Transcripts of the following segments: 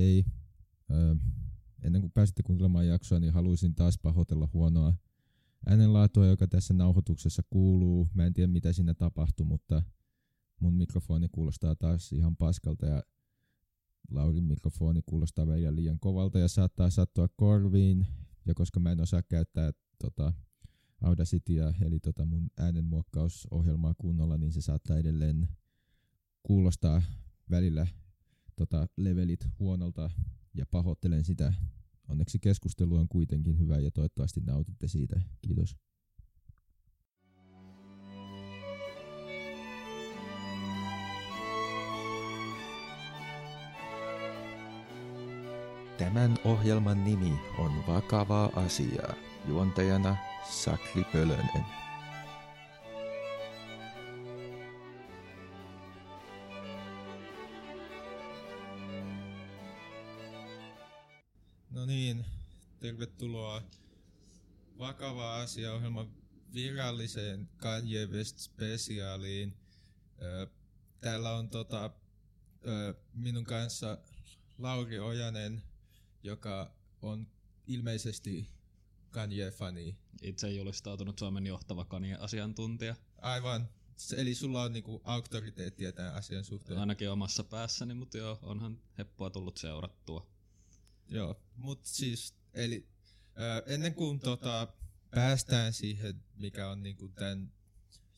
Hei, öö, ennen kuin pääsitte kuuntelemaan jaksoa, niin haluaisin taas pahoitella huonoa äänenlaatua, joka tässä nauhoituksessa kuuluu. Mä en tiedä mitä siinä tapahtui, mutta mun mikrofoni kuulostaa taas ihan paskalta ja Laurin mikrofoni kuulostaa vielä liian kovalta ja saattaa sattua korviin. Ja koska mä en osaa käyttää tota, Audacitya, eli tota mun äänenmuokkausohjelmaa kunnolla, niin se saattaa edelleen kuulostaa välillä tota, levelit huonolta ja pahoittelen sitä. Onneksi keskustelu on kuitenkin hyvä ja toivottavasti nautitte siitä. Kiitos. Tämän ohjelman nimi on Vakavaa asiaa. Juontajana Sakli Pölönen. Tervetuloa vakava asia ohjelman viralliseen Kanye West spesiaaliin. Täällä on tota, minun kanssa Lauri Ojanen, joka on ilmeisesti Kanye-fani. Itse julistautunut Suomen johtava Kanye-asiantuntija. Aivan. Eli sulla on niinku auktoriteettia tämän asian suhteen? Ainakin omassa päässäni, mutta joo, onhan heppoa tullut seurattua. Joo, mutta siis, eli ennen kuin tota, päästään siihen, mikä on niinku tämän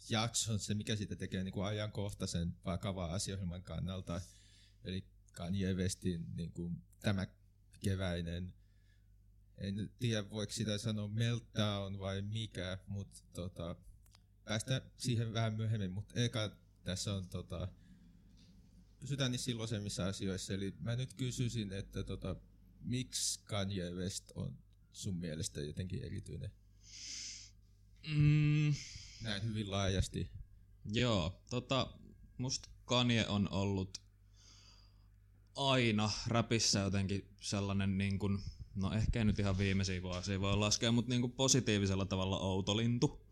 jakson, se mikä siitä tekee niinku ajankohtaisen vakavaa asioihjelman kannalta, eli Kanye Westin niinku, tämä keväinen, en tiedä voiko sitä sanoa meltdown vai mikä, mutta tota, päästään siihen vähän myöhemmin, mutta eka tässä on tota, pysytään niissä silloisemmissa asioissa, eli mä nyt kysyisin, että tota, miksi Kanye West on sun mielestä jotenkin erityinen? Mm. Näin hyvin laajasti. Joo, tota, musta Kanye on ollut aina räpissä jotenkin sellainen niin kuin, no ehkä ei nyt ihan viimeisiä vuosia voi laskea, mutta niin kuin positiivisella tavalla outolintu.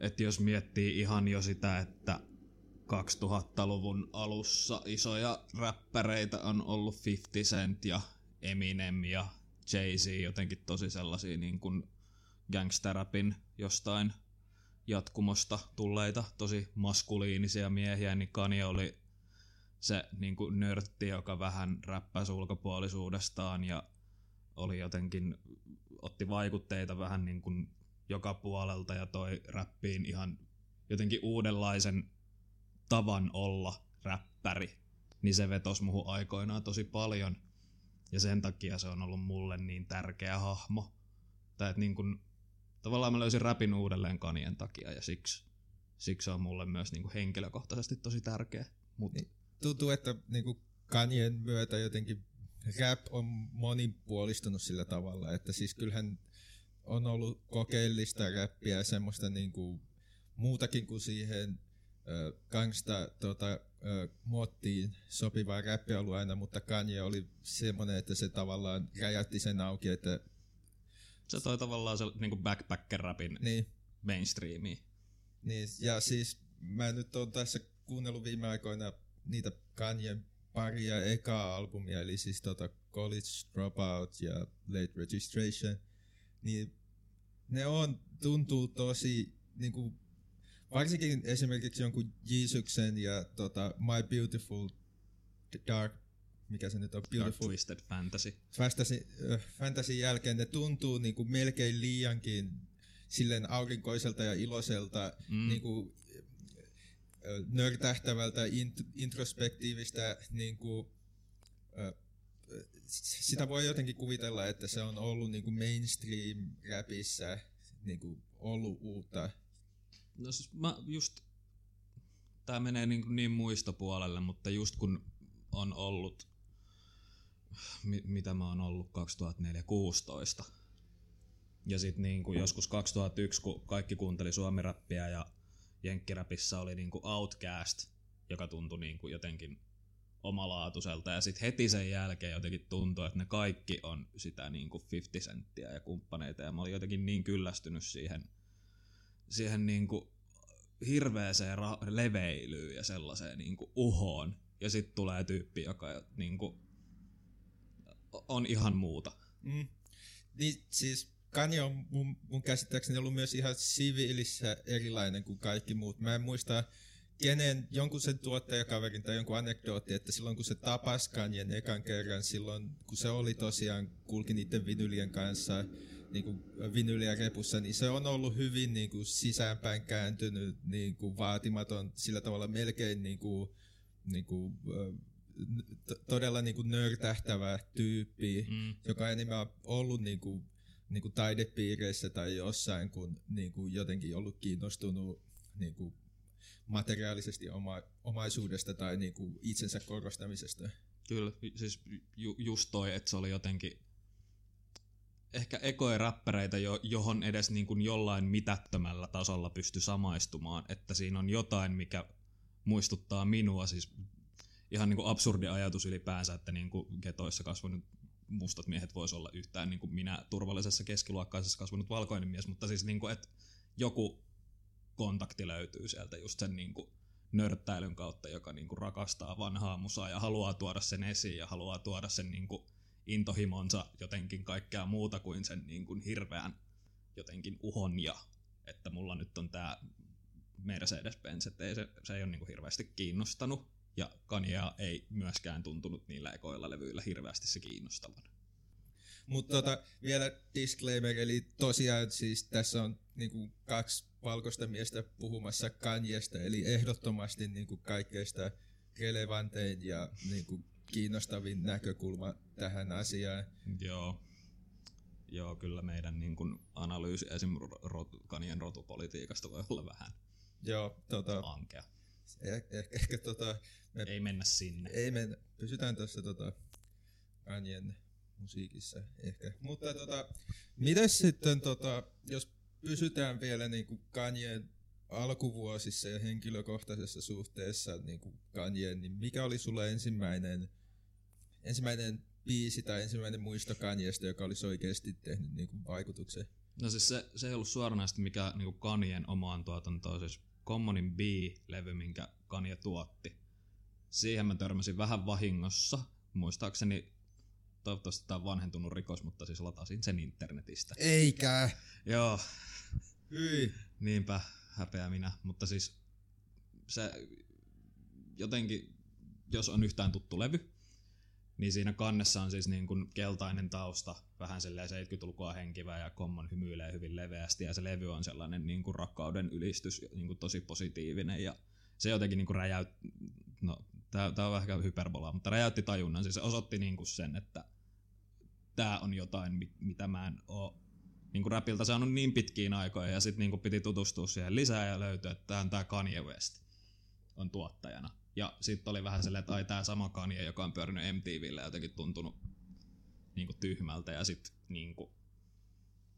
Että jos miettii ihan jo sitä, että 2000-luvun alussa isoja räppäreitä on ollut 50 Cent ja Eminem ja Jay-Z, jotenkin tosi sellaisia niin kuin gangsterapin jostain jatkumosta tulleita, tosi maskuliinisia miehiä, niin Kanye oli se niin kuin nörtti, joka vähän räppäsi ulkopuolisuudestaan ja oli jotenkin, otti vaikutteita vähän niin kuin joka puolelta ja toi räppiin ihan jotenkin uudenlaisen tavan olla räppäri, niin se vetosi muhun aikoinaan tosi paljon. Ja sen takia se on ollut mulle niin tärkeä hahmo. Tai että niin kun, tavallaan mä löysin räpin uudelleen kanien takia ja siksi, siksi se on mulle myös niin kuin henkilökohtaisesti tosi tärkeä. Mut... Niin, tuntuu, että niin kuin Kanyen myötä jotenkin rap on monipuolistunut sillä tavalla, että siis kyllähän on ollut kokeellista räppiä ja semmoista niin kuin muutakin kuin siihen gangsta tota, muottiin sopivaa räppiä ollut aina, mutta Kanye oli semmoinen, että se tavallaan räjäytti sen auki, että... Se toi tavallaan se niin backpacker-rapin niin. mainstreamiin. Niin, ja siis mä nyt oon tässä kuunnellut viime aikoina niitä Kanye paria ekaa albumia, eli siis tota College Dropout ja Late Registration, niin ne on, tuntuu tosi niinku varsinkin esimerkiksi jonkun Jeesuksen ja tota, My Beautiful Dark, mikä se nyt on? Beautiful Dark Twisted Fantasy. Fantasy, äh, fantasy jälkeen ne tuntuu niin kuin melkein liiankin silleen aurinkoiselta ja iloiselta, mm. niin kuin, äh, nörtähtävältä, int, introspektiivistä, niin kuin, äh, sitä voi jotenkin kuvitella, että se on ollut niin kuin mainstream-räpissä niin kuin ollut uutta No siis mä just, tää menee niin, niin muistopuolelle, mutta just kun on ollut, mi, mitä mä oon ollut 2004-16, ja sitten niin kuin joskus 2001, kun kaikki kuunteli suomirappia ja jenkkiräpissä oli niin kuin Outcast, joka tuntui niin kuin jotenkin omalaatuiselta. Ja sitten heti sen jälkeen jotenkin tuntui, että ne kaikki on sitä niin kuin 50 senttiä ja kumppaneita. Ja mä olin jotenkin niin kyllästynyt siihen siihen niin kuin hirveeseen ra- leveilyyn ja sellaiseen niin kuin uhoon. Ja sitten tulee tyyppi, joka niin kuin on ihan muuta. Mm. Niin siis Kanye on mun, mun käsittääkseni ollut myös ihan siviilissä erilainen kuin kaikki muut. Mä en muista kenen, jonkun sen tuottajakaverin tai jonkun anekdootti, että silloin kun se tapasi Kanyen ekan kerran, silloin kun se oli tosiaan, kulki niiden vinylien kanssa, niin kuin vinyliä repussa, niin se on ollut hyvin niin kuin sisäänpäin kääntynyt, niin kuin vaatimaton, sillä tavalla melkein niin kuin, niin kuin, todella niin kuin nörtähtävä tyyppi, mm. joka enemmän ollut niin kuin, niin kuin taidepiireissä tai jossain, kun niin kuin jotenkin ollut kiinnostunut niin kuin materiaalisesti oma, omaisuudesta tai niin kuin itsensä korostamisesta. Kyllä, siis ju, just toi, että se oli jotenkin ehkä ekoja räppäreitä, jo, johon edes niin kuin jollain mitättömällä tasolla pysty samaistumaan, että siinä on jotain, mikä muistuttaa minua, siis ihan niin kuin absurdi ajatus ylipäänsä, että niin kuin getoissa kasvanut mustat miehet voisi olla yhtään niin kuin minä turvallisessa keskiluokkaisessa kasvanut valkoinen mies, mutta siis niin kuin, että joku kontakti löytyy sieltä just sen niin kuin nörttäilyn kautta, joka niin kuin rakastaa vanhaa musaa ja haluaa tuoda sen esiin ja haluaa tuoda sen niin kuin intohimonsa jotenkin kaikkea muuta kuin sen niin kuin hirveän jotenkin uhon ja että mulla nyt on tämä Mercedes-Benz, että ei se, se ei ole niin kuin hirveästi kiinnostanut ja Kanyea ei myöskään tuntunut niillä ekoilla levyillä hirveästi se kiinnostavan. Mutta tota, vielä disclaimer, eli tosiaan siis tässä on niinku kaksi valkoista miestä puhumassa Kanjesta, eli ehdottomasti niinku kaikkeista relevantein ja niinku kiinnostavin näkökulma tähän asiaan. Joo. Joo, kyllä meidän niin kuin analyysi esim. Rot, kanien rotupolitiikasta voi olla vähän Joo, tota, ankea. Eh, ehkä, ehkä tota, me, ei mennä sinne. Ei mennä. Pysytään tuossa tota, kanien musiikissa ehkä. Mutta tota, mitäs sitten, tota, jos pysytään vielä niin kuin Kanyen alkuvuosissa ja henkilökohtaisessa suhteessa niin kuin Kanye, niin mikä oli sulle ensimmäinen, ensimmäinen biisi tai ensimmäinen muisto Kanyesta, joka olisi oikeasti tehnyt niin kuin vaikutuksen? No siis se, se ei ollut suoranaisesti mikä niin kuin Kanyen omaan tuotantoon, siis Commonin B-levy, minkä Kanye tuotti. Siihen mä törmäsin vähän vahingossa. Muistaakseni toivottavasti tämä on vanhentunut rikos, mutta siis latasin sen internetistä. Eikä! Joo. Hyi. Niinpä, häpeä minä. Mutta siis se jotenkin, jos on yhtään tuttu levy, niin siinä kannessa on siis niin kuin keltainen tausta, vähän silleen 70-lukua henkivä ja Common hymyilee hyvin leveästi ja se levy on sellainen niin kuin rakkauden ylistys, niin kuin tosi positiivinen ja se jotenkin niin kuin räjäyt, no tää, tää on vähän hyperbolaa, mutta räjäytti tajunnan, siis se osoitti niin kuin sen, että tämä on jotain, mitä mä en oo niin rapilta saanut niin pitkiin aikoihin ja sitten niin piti tutustua siihen lisää ja löytyä, että tämä Kanye West on tuottajana. Ja sitten oli vähän silleen, että ai tämä sama Kanye, joka on pyörinyt MTVllä ja jotenkin tuntunut niin kuin tyhmältä ja sitten niin kuin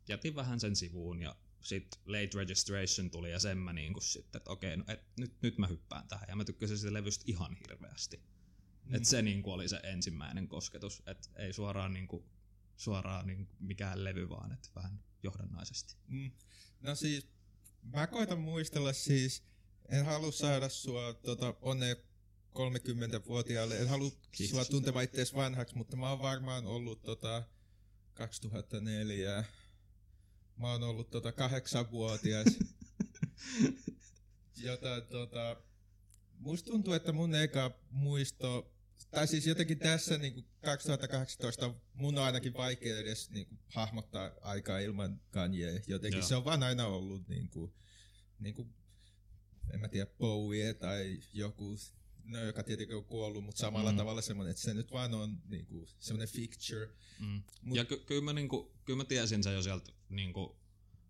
jätin vähän sen sivuun ja sitten late registration tuli ja sen mä niin kuin sitten, että okei, no, et, nyt, nyt mä hyppään tähän ja mä tykkäsin sitä levystä ihan hirveästi. Mm. Et se niin kuin oli se ensimmäinen kosketus, että ei suoraan niin kuin suoraan niin mikään levy, vaan että vähän johdannaisesti. Mm. No siis, mä koitan muistella siis, en halua saada sua tota, onne 30-vuotiaalle, en halua Kiitos. sua tuntemaan itseäsi vanhaksi, mutta mä oon varmaan ollut tota, 2004, mä oon ollut tota, kahdeksanvuotias, jota tota, musta tuntuu, että mun eka muisto tai siis jotenkin tässä niin kuin 2018 mun on ainakin vaikea edes niin kuin, hahmottaa aikaa ilman Kanye. Jotenkin Joo. se on vaan aina ollut niin kuin, niin kuin, en mä tiedä, Bowie tai joku, no joka tietenkin on kuollut, mutta samalla mm. tavalla semmoinen, että se nyt vaan on niin kuin, semmoinen fixture. Mm. Mut, ja ky- kyllä, mä, niin kuin, kyllä mä tiesin sen jo sieltä niin kuin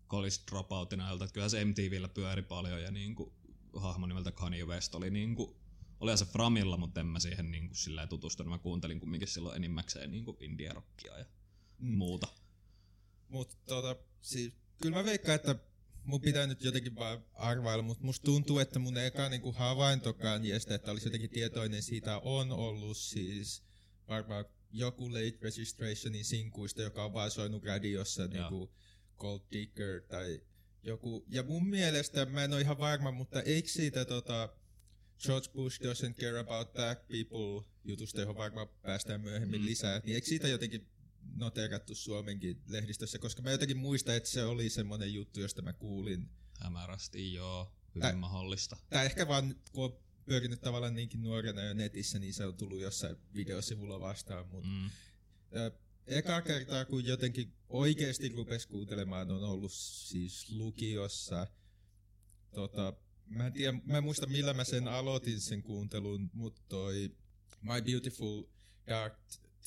college dropoutina, että kyllä se MTVllä pyöri paljon ja niin kuin, hahmo nimeltä Kanye West oli niin kuin, oli se Framilla, mutta en mä siihen niin kuin sillä tutustunut. Mä kuuntelin kumminkin silloin enimmäkseen niin kuin indie-rockia ja mm. muuta. Mutta tota, siis, kyllä mä veikkaan, että mun pitää nyt jotenkin vaan arvailla, mutta musta tuntuu, että mun eka niin kuin havaintokaan jestä, että olisi jotenkin tietoinen siitä on ollut siis varmaan joku late registrationin sinkuista, joka on vaan soinut radiossa niin kuin Gold Digger tai joku. Ja mun mielestä, mä en ole ihan varma, mutta eikö siitä tota, George Bush doesn't care about black people jutusta, johon varmaan päästään myöhemmin Mm. lisää, niin eikö siitä jotenkin noterattu Suomenkin lehdistössä, koska mä jotenkin muistan, että se oli semmoinen juttu, josta mä kuulin. Hämärästi joo, hyvin Ä- mahdollista. Tai ehkä vaan, kun on pyörinyt tavallaan niinkin nuorena jo netissä, niin se on tullut jossain videosivulla vastaan, mutta Mm. Eka kertaa, kun jotenkin oikeasti rupesi kuuntelemaan, on ollut siis lukiossa. Tota, mä en tiedä, mä en muista millä mä sen aloitin sen kuuntelun, mutta toi My Beautiful Dark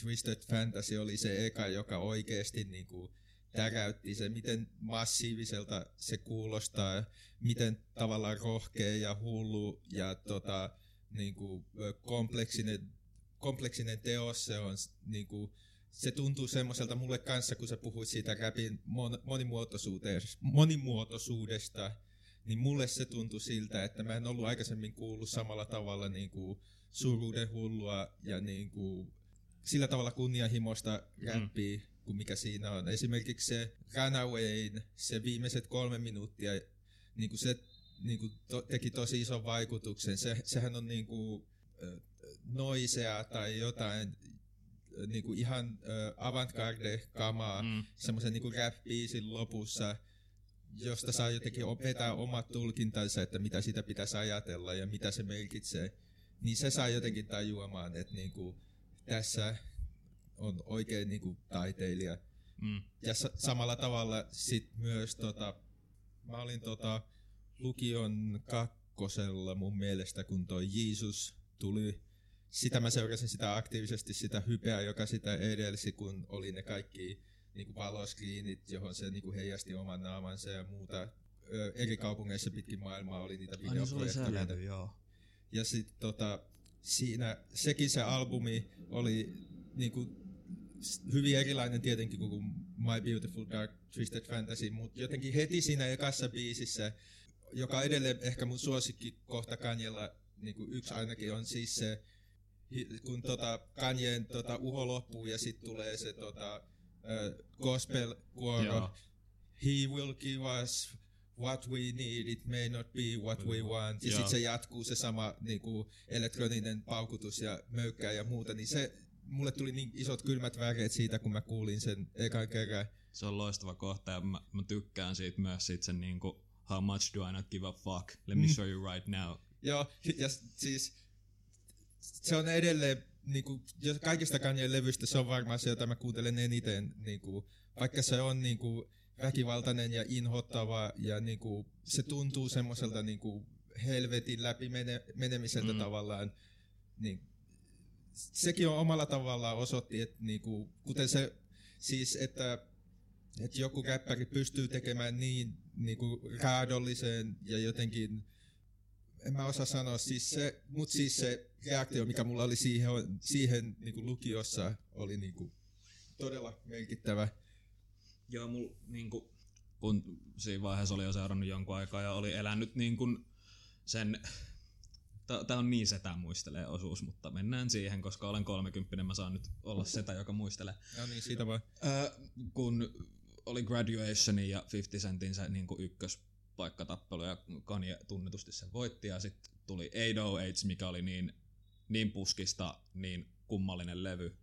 Twisted Fantasy oli se eka, joka oikeasti niinku täräytti se, miten massiiviselta se kuulostaa, miten tavallaan rohkea ja hullu ja tota, niinku, ö, kompleksinen, kompleksinen teos se on. s- Niinku, se tuntuu semmoiselta mulle kanssa, kun sä puhuit siitä räpin mon- monimuotoisuudesta, monimuotoisuudesta, niin mulle se tuntui siltä, että mä en ollut aikaisemmin kuullut samalla tavalla niin kuin suruuden hullua ja niin kuin sillä tavalla kunnianhimoista räppiä mm. kuin mikä siinä on. Esimerkiksi se Runawayn, se viimeiset kolme minuuttia, niin kuin se niin kuin to, teki tosi ison vaikutuksen. Se, sehän on niin kuin, noisea tai jotain niin kuin ihan avantgarde-kamaa Mm. semmoisen niin rap-biisin lopussa, josta saa jotenkin vetää omat tulkintansa, että mitä sitä pitäisi ajatella ja mitä se merkitsee, niin se saa jotenkin tajuamaan, että niin kuin tässä on oikein niin kuin taiteilija. Mm. Ja sa- samalla tavalla sit myös tota, mä olin tota, lukion kakkosella mun mielestä, kun toi Jeesus tuli. Sitä mä seurasin sitä aktiivisesti, sitä hypeä, joka sitä edelsi, kun oli ne kaikki niinku valoskriinit, johon se niinku heijasti oman naamansa ja muuta. Ö, eri kaupungeissa pitkin maailmaa oli niitä Ai niin, videoprojektoreita. levy, joo. Ja sitten tota, siinä, sekin se albumi oli niinku, s- hyvin erilainen tietenkin kuin My Beautiful Dark Twisted Fantasy, mutta jotenkin heti siinä ekassa biisissä, joka edelleen ehkä mun suosikki kohta Kanjella, niinku yksi ainakin on siis se, kun tota Kanjeen tota uho loppuu ja sitten tulee se tota, ö, gospel kuoro, Joo. He will give us what we need, it may not be what we want. Ja sitten se jatkuu se sama niinku, elektroninen paukutus ja möykkää ja muuta, niin se mulle tuli niin isot kylmät väreet siitä, kun mä kuulin sen ekan kerran. Se on loistava kohta ja mä, mä tykkään siitä myös siitä sen niinku How much do I not give a fuck? Let me Mm. show you right now. Joo, ja siis se on edelleen, niinku, jos kaikista Kanyen levyistä se on varmaan se, jota mä kuuntelen eniten, niinku, vaikka se on niinku, väkivaltainen ja inhottava ja niinku, se tuntuu semmoiselta niinku, helvetin läpi mene, menemiseltä Mm. mm. tavallaan, niin sekin on omalla tavallaan osoitti, että niinku, kuten se siis, että että joku räppäri pystyy tekemään niin niinku, raadolliseen ja jotenkin en mä osaa sanoa, siis se, mut siis se reaktio, mikä mulla oli siihen, siihen niinku lukiossa, oli niinku todella merkittävä. Joo, mul niinku, kun siinä vaiheessa oli jo seurannut jonkun aikaa ja oli elänyt niin kuin sen, tää on niin setä muistelee osuus, mutta mennään siihen, koska olen 30, mä saan nyt olla setä, joka muistelee. No niin, siitä vaan. Öö, kun oli Graduationi ja 50 Centin se niin ykköspaikkatappelu ja Kanye tunnetusti sen voitti ja sitten tuli 808, mikä oli niin, niin puskista, niin kummallinen levy,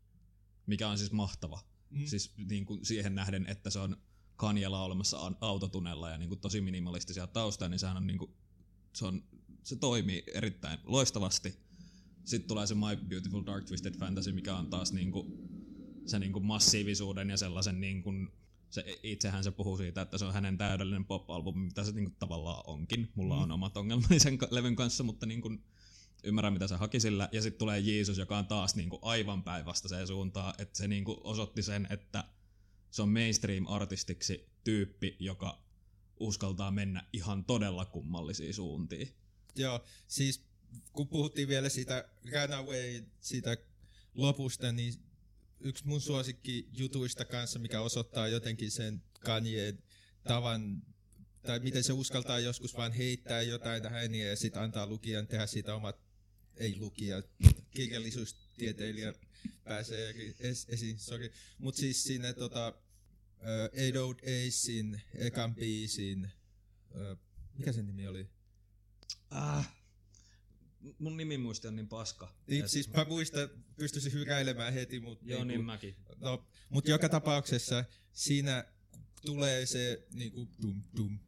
mikä on siis mahtava. Mm. Siis niin kuin siihen nähden, että se on Kanye laulamassa an- autotunella ja niin kuin tosi minimalistisia taustaa, niin sehän on niin kuin, se, on, se toimii erittäin loistavasti. Sitten tulee se My Beautiful Dark Twisted Fantasy, mikä on taas niin kuin, se niin kuin massiivisuuden ja sellaisen niin kuin, se, itsehän se puhuu siitä, että se on hänen täydellinen pop-albumi, mitä se niin kuin, tavallaan onkin. Mulla Mm. on omat ongelmani sen levyn kanssa, mutta niin kuin, ymmärrän mitä se haki sillä. Ja sitten tulee Jeesus, joka on taas niin kuin, aivan päinvastaiseen suuntaan, että se niin kuin, osoitti sen, että se on mainstream-artistiksi tyyppi, joka uskaltaa mennä ihan todella kummallisiin suuntiin. Joo, siis kun puhuttiin vielä siitä Runaway, siitä lopusta, niin yksi mun suosikki jutuista kanssa, mikä osoittaa jotenkin sen Kanyeen tavan, tai miten se uskaltaa joskus vaan heittää jotain ääniä ja sitten antaa lukijan tehdä siitä omat, ei lukija, kirjallisuustieteilijä pääsee esiin, sorry. Mutta siis siinä tota, uh, Eido Acein ekan biisin, uh, mikä sen nimi oli? Ah, mun nimimuisti on niin paska. Niin, siis mä muistan, pystyisin hyräilemään heti, mutta Joo, niin mäkin. no, mut joka tapauksessa siinä tulee se niinku dum dum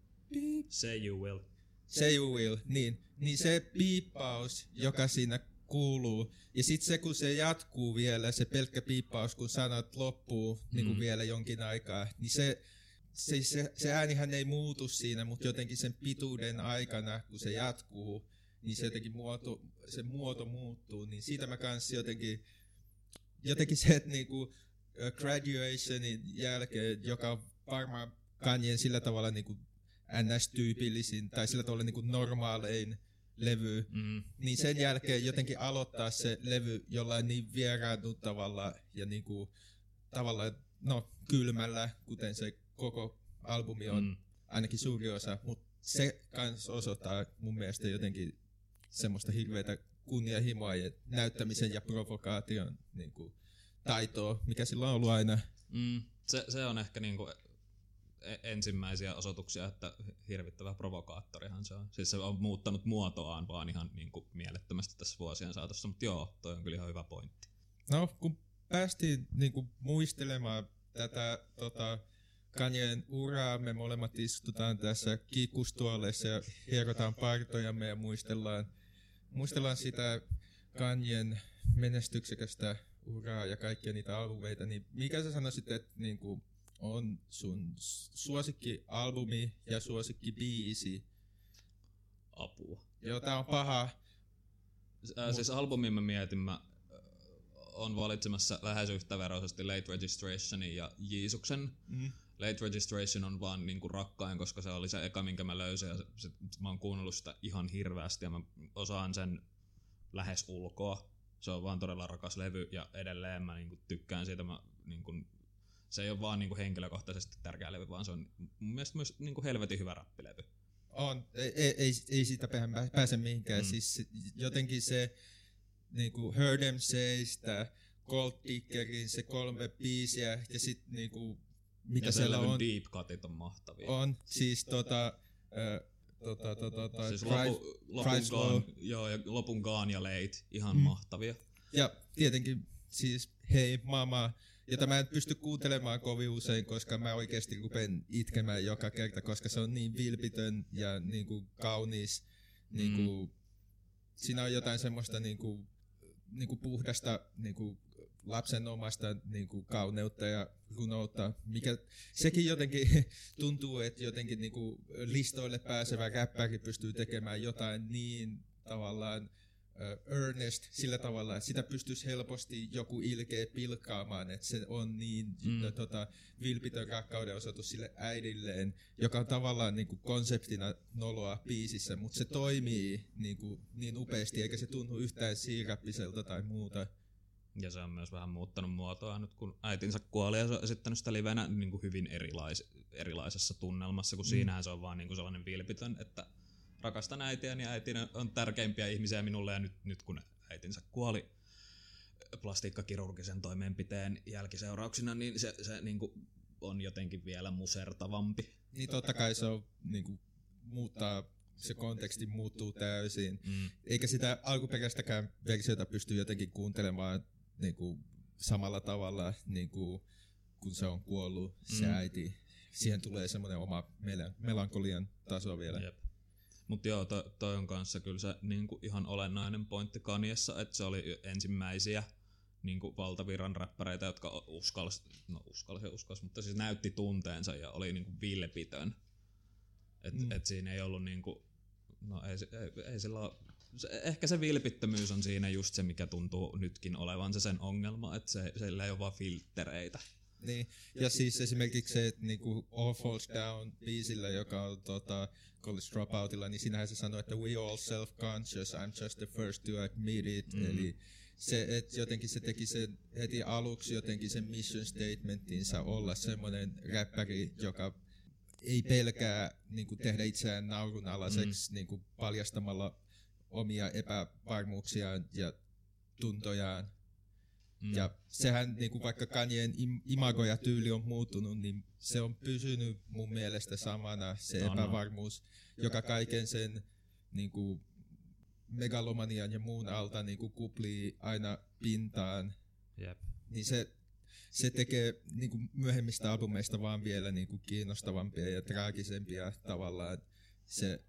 Say you will. say you will, niin, niin se piippaus, joka siinä kuuluu, ja sitten se kun se jatkuu vielä, se pelkkä piippaus, kun sanat loppuu niin kuin Mm. vielä jonkin aikaa, niin se, se, se, se äänihän ei muutu siinä, mutta jotenkin sen pituuden aikana, kun se jatkuu, niin se jotenkin muoto, se muoto muuttuu, niin siitä mä kanssa jotenkin, jotenkin se, että niinku graduationin jälkeen, joka on varmaan Kanyen sillä tavalla niinku NS-tyypillisin tai sillä tavalla niinku normaalein levy, Mm. niin sen jälkeen jotenkin aloittaa se levy jollain niin vieraannuttavalla ja niinku tavallaan no kylmällä, kuten se koko albumi on, Mm. ainakin suuri osa, mutta se kans osoittaa mun mielestä jotenkin semmoista hirveätä kunnianhimoa ja näyttämisen ja provokaation niin kuin, taitoa, mikä sillä on ollut aina. Mm. Se, se on ehkä niinku e- ensimmäisiä osoituksia, että hirvittävä provokaattorihan se on. Siis se on muuttanut muotoaan vaan ihan niinku mielettömästi tässä vuosien saatossa, mutta joo, toi on kyllä ihan hyvä pointti. No, kun päästiin niin kuin, muistelemaan tätä tota, Kanyen uraa, me molemmat istutaan tässä kiikustuoleissa ja hierotaan partojamme ja muistellaan, muistellaan sitä Kanyen menestyksekästä uraa ja kaikkia niitä albumeita, niin mikä sä sanoisit, että niin kuin, on sun suosikki-albumi ja suosikki-biisi? Apua. Joo, tää on paha. Ää, siis albumin mä mietin, mä ö, on valitsemassa lähes yhtäveroisesti Late Registrationin ja Jeesuksen. Mm. Late Registration on vaan niinku rakkain, koska se oli se eka, minkä mä löysin ja se, se, mä oon kuunnellut sitä ihan hirveästi ja mä osaan sen lähes ulkoa. Se on vaan todella rakas levy ja edelleen mä niinku tykkään siitä. Mä, niinku, se ei ole vaan niinku henkilökohtaisesti tärkeä levy, vaan se on mun mielestä myös niinku helvetin hyvä rappilevy. On, ei, ei, ei, ei siitä pää- pääse mihinkään. Mm. Siis jotenkin se niinku Heard Them Saystä, Gold Diggerin, se kolme biisiä ja sitten niinku, mitä ja siellä on, deep cutit on mahtavia. on siis tota, ö, tota, tota, tota, Siis Drive- lopu, lopun, gaan, joo, ja lopun gaan ja late, ihan mm. mahtavia. Ja tietenkin siis hei mama, jota mä en pysty kuuntelemaan kovin usein, koska mä oikeasti rupean itkemään joka kerta, koska se on niin vilpitön ja niin kuin kaunis. Niin kuin, Siinä on jotain semmoista niin kuin, niin kuin puhdasta niin kuin lapsen omasta niin kuin kauneutta ja runoutta, mikä sekin jotenkin tuntuu, että jotenkin niin kuin listoille pääsevä räppäri pystyy tekemään jotain niin tavallaan earnest sillä tavalla, että sitä pystyisi helposti joku ilkeä pilkkaamaan, että se on niin Mm. mm. tota, vilpitön rakkauden osoitus sille äidilleen, joka on tavallaan niin kuin konseptina noloa biisissä, mutta se toimii niin, kuin, niin upeasti, eikä se tunnu yhtään siirappiselta tai muuta. Ja se on myös vähän muuttanut muotoa nyt, kun äitinsä kuoli ja se on esittänyt sitä livenä niin kuin hyvin erilais, erilaisessa tunnelmassa, kun mm. siinähän se on vaan niin kuin sellainen vilpitön, että rakastan äitiä, niin äiti on tärkeimpiä ihmisiä minulle ja nyt, nyt kun äitinsä kuoli plastiikkakirurgisen toimenpiteen jälkiseurauksena, niin se, se niin kuin on jotenkin vielä musertavampi. Niin totta kai se on niin kuin, muuttaa, se konteksti muuttuu täysin. Mm. Eikä sitä alkuperäistäkään versiota pysty jotenkin kuuntelemaan niin kuin, samalla tavalla, niin kuin, kun se on kuollut, se Mm. äiti. Siihen tulee semmoinen oma mel- melankolian taso vielä. Jep. Mutta joo, toi, toi on kanssa kyllä se niinku ihan olennainen pointti Kaniessa, että se oli ensimmäisiä niinku valtavirran räppäreitä, jotka uskalsi, no uskalsi uskalsi, mutta siis näytti tunteensa ja oli niinku vilpitön. Et, Mm. et siinä ei ollut niinku, no ei, ei, ei sillä ole, se, ehkä se vilpittömyys on siinä just se, mikä tuntuu nytkin olevan se sen ongelma, että se, sillä ei ole vaan filttereitä. Niin. Ja siis esimerkiksi se, että niinku All Falls Down biisillä, joka on tota, College Dropoutilla, niin sinähän se sanoi, että we all self-conscious, I'm just the first to admit it. Mm. Mm. Eli se, että jotenkin se teki sen heti aluksi jotenkin sen mission statementinsa olla semmoinen räppäri, joka ei pelkää niin kuin tehdä itseään naurunalaiseksi mm. niin kuin paljastamalla omia epävarmuuksiaan ja tuntojaan. Mm. Ja sehän, niin kuin vaikka Kanyen im- imago ja tyyli on muuttunut, niin se on pysynyt mun mielestä samana, se epävarmuus, joka kaiken sen niin kuin, megalomanian ja muun alta niinku kuplii aina pintaan, Jep. niin se, se tekee niinku myöhemmistä albumeista vaan vielä niinku kiinnostavampia ja traagisempia tavallaan. Se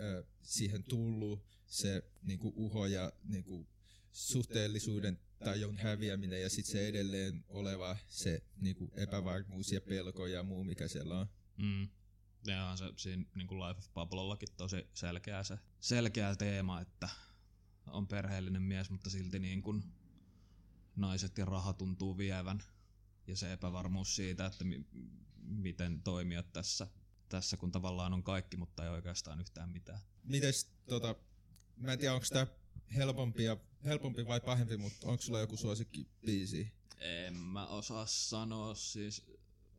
ö, siihen tullut se niinku uho ja niinku suhteellisuuden tajun häviäminen ja sitten se edelleen oleva se niinku epävarmuus ja pelko ja muu, mikä siellä on. Mm. Ja on se siinä niin kuin Life of Pablollakin tosi selkeä se selkeä teema, että on perheellinen mies, mutta silti niin kuin naiset ja raha tuntuu vievän. Ja se epävarmuus siitä, että mi- miten toimia tässä, tässä, kun tavallaan on kaikki, mutta ei oikeastaan yhtään mitään. Mites tota, mä en tiedä onko tää helpompi, ja, helpompi vai pahempi, mutta onko sulla joku suosikki biisi? En mä osaa sanoa, siis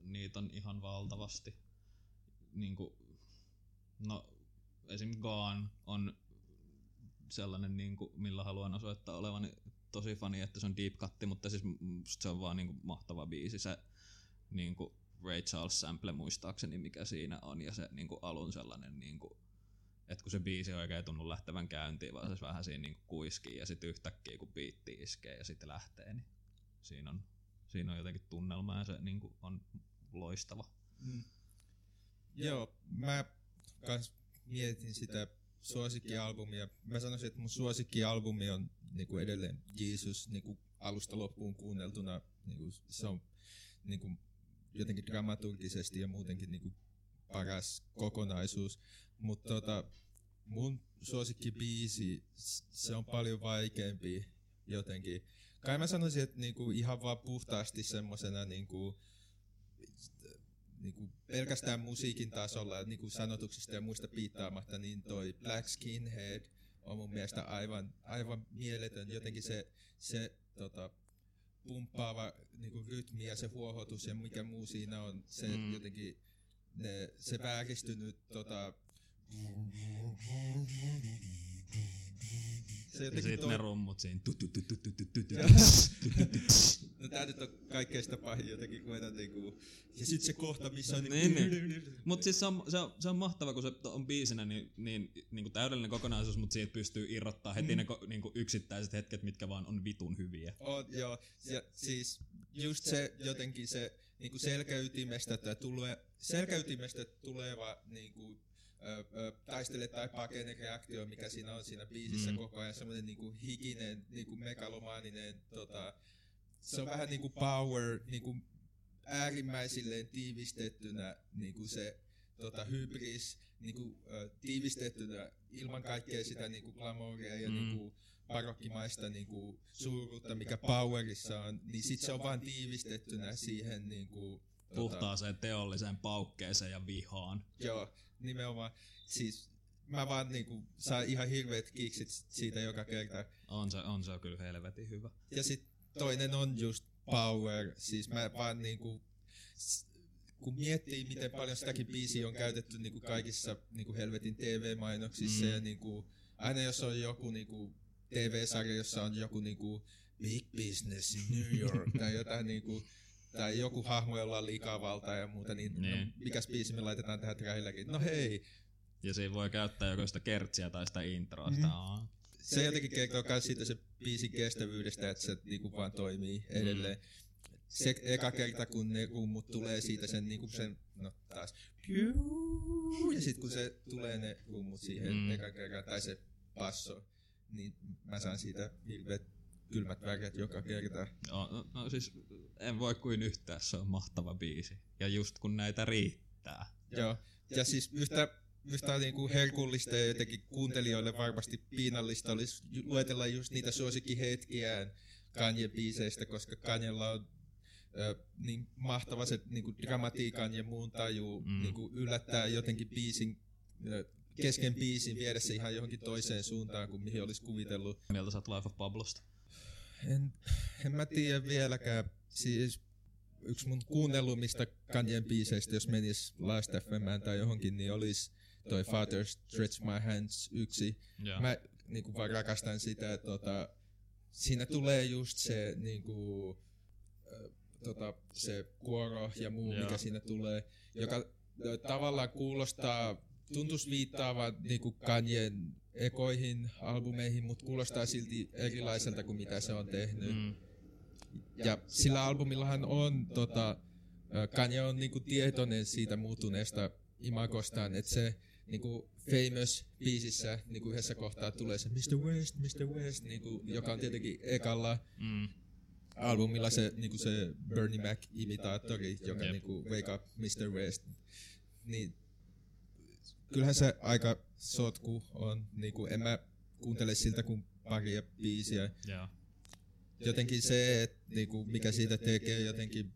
niitä on ihan valtavasti. Niinku, no esim. Gone on sellainen, niinku, millä haluan osoittaa olevani tosi fani, että se on deep cutti, mutta siis se on vaan niinku mahtava biisi. Se niinku Ray Charles sample muistaakseni, mikä siinä on, ja se niinku alun sellainen niinku, että kun se biisi oikein tunnu lähtevän käyntiin, vaan se vähän siinä niinku kuiskii ja sitten yhtäkkiä kun biitti iskee ja sitten lähtee, niin siinä on, siinä on jotenkin tunnelma ja se niinku on loistava. Mm. Joo, mä kans mietin sitä suosikkialbumia. Mä sanoisin, että mun suosikkialbumi on niinku edelleen Jesus niinku alusta loppuun kuunneltuna. Niinku, se on niinku, jotenkin dramaturgisesti ja muutenkin niinku, paras kokonaisuus. Mutta tota, mun suosikkibiisi, se on paljon vaikeampi jotenkin. Kai mä sanoisin, että niinku, ihan vaan puhtaasti semmosena niinku, niinku pelkästään musiikin tasolla, niinku sanotuksista ja muista piittaamatta, niin toi Black Skinhead on mun mielestä aivan, aivan mieletön. Jotenkin se, se tota, pumppaava niinku rytmi ja se huohotus ja mikä muu siinä on, se Mm. jotenkin ne, se vääristynyt tota, se ja sit toi... ne rummut siinä. no tää nyt on kaikkein sitä pahin jotenkin, kun etän niinku... Ja sit se kohta, missä on niinku... Niin, niin. Mut siis se on, se, on, se on mahtava, kun se on biisinä niin, niin, niin kuin täydellinen kokonaisuus, mut siitä pystyy irrottaa heti mm. ne niin kuin yksittäiset hetket, mitkä vaan on vitun hyviä. On, joo. Ja, siis just se jotenkin se niinku selkäytimestä, tai tulee, selkäytimestä tuleva niinku, ö, ö, taistele tai pakene reaktio, mikä siinä on siinä biisissä Mm. koko ajan, semmoinen niinku hikinen, niinku megalomaaninen, tota, se on vähän niinku power, niinku äärimmäisilleen tiivistettynä niinku se tota, hybris niinku, ö, tiivistettynä ilman kaikkea sitä niinku glamouria ja Mm. mm. Niinku, barokkimaista niinku, suuruutta, mikä powerissa on, niin sit se on vaan tiivistettynä siihen niinku, Puhtaaseen teolliseen paukkeeseen ja vihaan. Joo, nimenomaan. Siis mä vaan niinku saan ihan hirveet kiksit siitä joka kerta. On se, on se kyllä helvetin hyvä. Ja sit toinen on just power. Siis mä vaan niinku, kun miettii, miten paljon sitäkin biisiä on käytetty niinku kaikissa niinku helvetin TV-mainoksissa mm. ja niinku, aina jos on joku niinku TV-sarja, jossa on joku niinku big business in New York tai jotain niinku, tai joku hahmo, jolla on likavalta ja muuta, niin, niin. Niin. No, mikäs biisi me laitetaan tähän traileriin? No hei, Ja siinä voi käyttää joko sitä kertsiä tai sitä introa. Sitä, mm. se jotenkin kertoo myös siitä se biisin kestävyydestä, että se niinku vaan toimii edelleen. Se eka kerta, kun ne rummut tulee siitä sen, niinku sen no taas, piu, ja sitten kun se tulee ne rummut siihen Mm. mm. eka kerran, tai se basso, niin mä saan siitä hirveät kylmät väret joka kerta. No, no, no, siis en voi kuin yhtään, se on mahtava biisi. Ja just kun näitä riittää. Joo, ja siis yhtä, yhtä niinku herkullista ja jotenkin kuuntelijoille varmasti piinallista olisi luetella just niitä suosikkihetkiään Kanye-biiseistä, koska Kanyella on ö, niin mahtava se niinku dramatiikan ja muun taju Mm. niinku yllättää jotenkin biisin, kesken biisin viedä se ihan johonkin toiseen suuntaan kuin mihin olisi kuvitellut. Mieltä sä oot Life of Pablosta? En, en mä tiedä vieläkään. Siis yksi mun kuunnellumista Kanyen biiseistä, jos menis Last FM tai johonkin, niin olisi toi Father Stretch My Hands yksi. Joo. Mä niinku vaan rakastan sitä, että tota, siinä tulee just se niinku, ö, tota, se kuoro ja muu, Joo. mikä siinä tulee, joka tavallaan kuulostaa tuntuisi viittaavan niinku Kanyen ekoihin albumeihin, mutta kuulostaa silti erilaiselta kuin mitä se on tehnyt. Mm. Ja sillä albumillahan on, tota, Kanye on niinku tietoinen siitä muuttuneesta imagostaan, että se niinku famous biisissä niinku yhdessä kohtaa tulee se Mr. West, Mr. West, niinku, joka on tietenkin ekalla Mm. albumilla se, niinku se Bernie Mac-imitaattori, joka Jep. niinku Wake Up Mr. West. Niin kyllähän se aika sotku on. Niinku, en mä kuuntele siltä kuin paria biisiä. Joo. Jotenkin se, että niinku, mikä siitä tekee jotenkin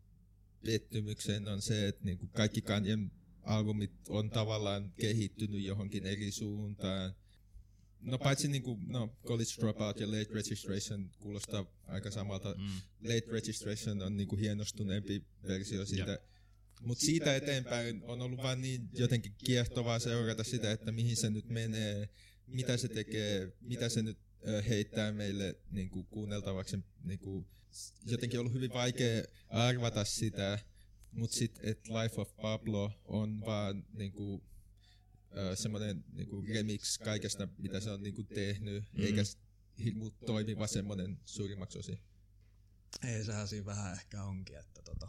pettymyksen on se, että niinku, kaikki Kanyen albumit on tavallaan kehittynyt johonkin eri suuntaan. No paitsi niinku, no, College Dropout ja Late Registration kuulostaa aika samalta. Mm. Late Registration on niinku hienostuneempi versio siitä. Mutta siitä eteenpäin on ollut vaan niin jotenkin kiehtovaa seurata sitä, että mihin se nyt menee, mitä se tekee, mitä se nyt heittää meille niinku kuunneltavaksi. Niinku, s- jotenkin ollut hyvin vaikea arvata sitä, mutta sitten, että Life of Pablo on vaan niinku, ö, semmoinen niinku remix kaikesta, mitä se on niinku tehnyt, Mhm. eikä hirmu toimiva semmoinen suurimmaksi osin. Ei, sehän siinä vähän ehkä onkin, että tota,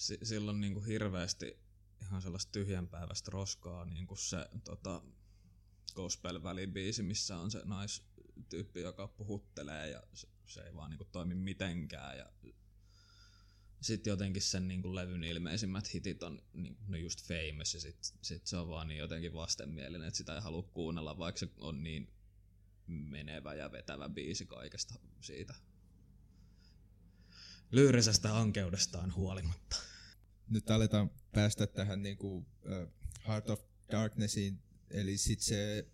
si- silloin niinku hirveästi ihan sellaista tyhjänpäiväistä roskaa, niin kuin se tota, gospel välibiisi, missä on se naistyyppi, joka puhuttelee ja se, se ei vaan niinku toimi mitenkään. Ja sitten jotenkin sen niinku levyn ilmeisimmät hitit on niinku, no just famous ja sit, sit se on vaan niin jotenkin vastenmielinen, että sitä ei halua kuunnella, vaikka se on niin menevä ja vetävä biisi kaikesta siitä lyyrisestä ankeudestaan huolimatta. Nyt aletaan päästä tähän niinku, uh, Heart of Darknessiin, eli sit se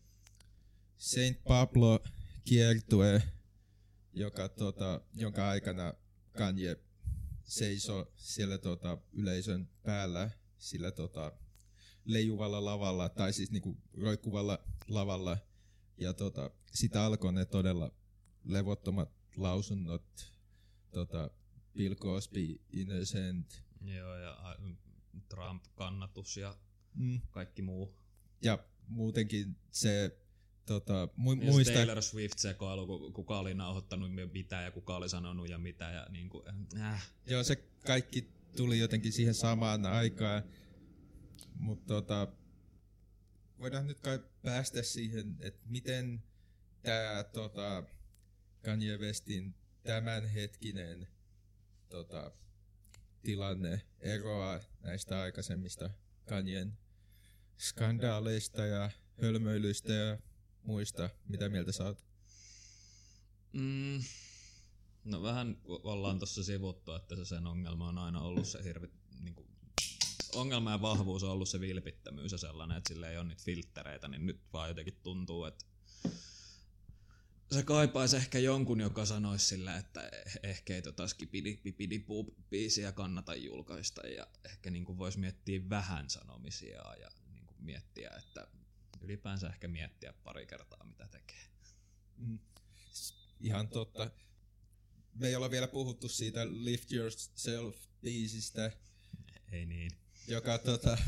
Saint Pablo kiertue, joka, tota, jonka aikana Kanye seisoi siellä tota, yleisön päällä sillä tota, leijuvalla lavalla, tai siis niinku roikkuvalla lavalla, ja tota, sitä alkoi ne todella levottomat lausunnot, tota, Bill Cosby, Innocent, Joo, ja Trump-kannatus ja mm, kaikki muu. ja muutenkin se tota, mu- Ja se muista, Taylor Swift-sekoilu, ku- kuka oli nauhoittanut mitä ja kuka oli sanonut ja mitä. Ja niin kuin, äh. joo, se kaikki tuli jotenkin siihen samaan aikaan, mutta tota, voidaan nyt kai päästä siihen, että miten tämä tota, Kanye Westin tämänhetkinen tota, tilanne eroaa näistä aikaisemmista Kanyen skandaaleista ja hölmöilyistä ja muista. Mitä mieltä sä oot? Mm, no vähän ollaan tuossa sivuttu, että se sen ongelma on aina ollut se hirvi... Niin kuin, ongelma ja vahvuus on ollut se vilpittömyys ja sellainen, että sillä ei ole niitä filttereitä, niin nyt vaan jotenkin tuntuu, että se kaipaisi ehkä jonkun, joka sanoisi sillä, että eh- ehkä ei tota skipidi biisiä kannata julkaista ja ehkä niin voisi miettiä vähän sanomisia ja niin miettiä, että ylipäänsä ehkä miettiä pari kertaa mitä tekee. Mm. Ihan totta. Me ei olla vielä puhuttu siitä Lift Yourself-biisistä, Ei niin. joka tota,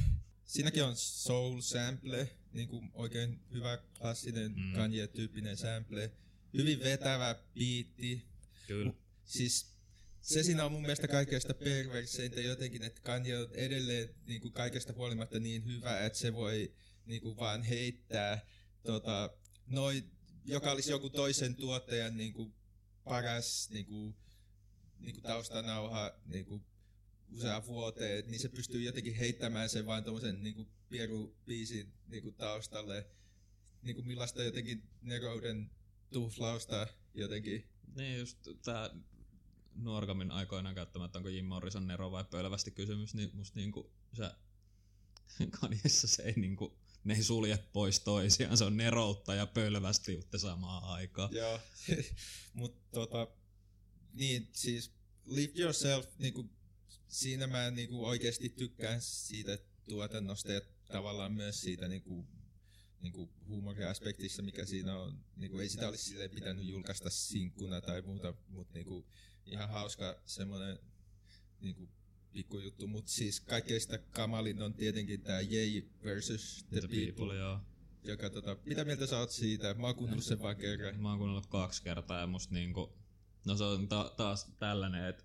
siinäkin on soul sample, niin kuin oikein hyvä klassinen Mm. mm. Kanye-tyyppinen sample. Hyvin vetävä biitti. Kyllä. Siis se siinä on mun mielestä kaikesta perverseintä jotenkin, että Kanye on edelleen niin kuin kaikesta huolimatta niin hyvä, että se voi niin kuin vaan heittää tota, noi, joka olisi joku toisen tuottajan niin kuin paras niin kuin, niin kuin taustanauha niin kuin useaan vuoteen, niin se pystyy jotenkin heittämään sen vain tuommoisen niin kuin pieru-biisin niin kuin taustalle. Niin kuin millaista jotenkin nerouden tuhlausta jotenkin. Niin just tää Nuorgamin aikoinaan käyttämättä, onko Jim Morrison Nero vai pölvästi kysymys, niin musta niinku se Kaniessa se ei niinku, ne ei sulje pois toisiaan, se on neroutta ja pölvästiutta samaan aikaan. Joo, mutta tota, niin siis Live Yourself, niinku, siinä mä niinku oikeasti tykkään siitä tuotannosta ja tavallaan myös siitä niinku, niinku huumoriaspektissa, mikä siinä on. Niinku, ei sitä olisi silleen pitänyt julkaista sinkkuna tai muuta, mutta niinku, ihan hauska semmoinen niinku, pikkujuttu, mutta siis kaikkeista kamalin on tietenkin tämä Yay versus The, The People, People, joo. joka tota, mitä mieltä sä oot siitä? Mä oon kuunnellut sen vaan kerran. Mä oon kuunnellut kaksi kertaa ja musta niinku, no se on ta- taas tällainen, että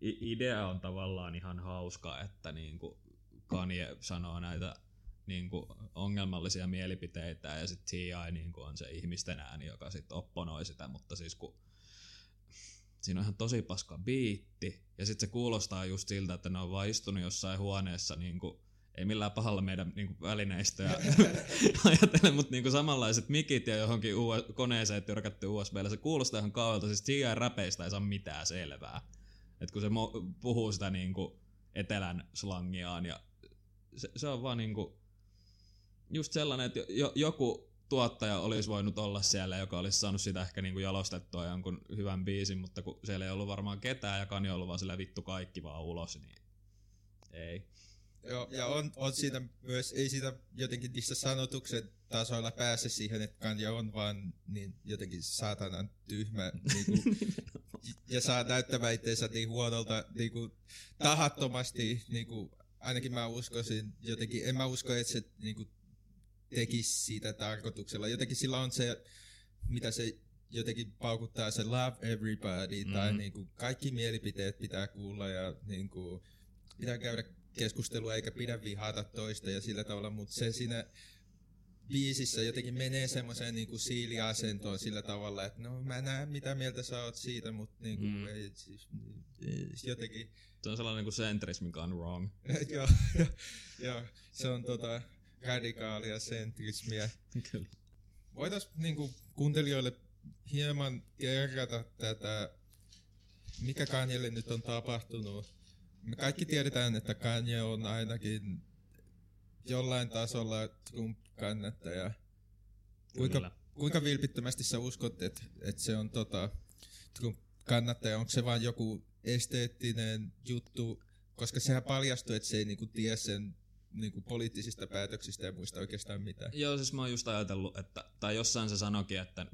idea on tavallaan ihan hauska, että niinku Kanye sanoo näitä niinku ongelmallisia mielipiteitä ja sitten T.I. niinku on se ihmisten ääni, joka sitten opponoi sitä, mutta siis kun siinä on ihan tosi paska biitti ja sitten se kuulostaa just siltä, että ne on vaan istunut jossain huoneessa niinku, ei millään pahalla meidän niinku, välineistöä ajatellen, mutta niinku, samanlaiset mikit ja johonkin US- koneeseen tyrkätty USBllä, se kuulostaa ihan kaualta, siis T.I. räpeistä ei saa mitään selvää. Et kun se mo- puhuu sitä niinku, etelän slangiaan ja se, se on vaan niinku, just sellainen, että jo, joku tuottaja olisi voinut olla siellä, joka olisi saanut sitä ehkä niinku jalostettua jonkun hyvän biisin, mutta kun siellä ei ollut varmaan ketään ja on ollut vaan sillä vittu kaikki vaan ulos, niin ei. Joo, ja on, on siinä myös, ei siitä jotenkin niissä sanotuksen tasoilla pääse siihen, että Kanye on vaan niin jotenkin saatanan tyhmä niinku, ja saa näyttämään itseensä niin huonolta niinku, tahattomasti, niinku, ainakin mä uskoisin jotenkin, en mä usko, että se niinku, tekisi siitä tarkoituksella. Jotenkin sillä on se, mitä se jotenkin paukuttaa, se love everybody, mm. tai Mhm. niinku, kaikki mielipiteet pitää kuulla ja niinku, pitää käydä keskustelua eikä pidä vihata toista ja sillä tavalla, mutta se siinä biisissä jotenkin menee semmoiseen niinku siiliasentoon sillä tavalla, että no mä näen mitä mieltä sä oot siitä, mutta niinku, Mm. mm. ei, siis, ei, jotenkin, Se on sellainen kuin centrism gone wrong. joo, joo, joo, se on tota radikaalia sentrismiä. Kyllä. Voitais niinku kuuntelijoille hieman kerrata tätä, mikä Kanyelle nyt on tapahtunut. Me kaikki tiedetään, että Kanye on ainakin jollain tasolla Trump-kannattaja. Kuinka, Kyllä. kuinka vilpittömästi sä uskot, että, että se on tota, Trump-kannattaja? Onko se vain joku esteettinen juttu? Koska sehän paljastui, että se ei niinku tiedä sen niinku poliittisista päätöksistä ja muista oikeastaan mitään. Joo, siis mä oon just ajatellut, että, tai jossain se sanoikin, että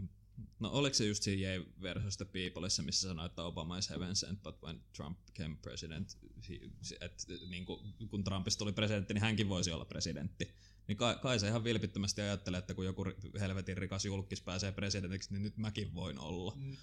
no oliko se just siinä versus the Peopleissa, missä sanoi, että Obama is heaven sent, but when Trump became president, he, et, niin kuin, kun Trumpista tuli presidentti, niin hänkin voisi olla presidentti. Niin kai, kai se ihan vilpittömästi ajattelee, että kun joku helvetin rikas julkis pääsee presidentiksi, niin nyt mäkin voin olla. Mm.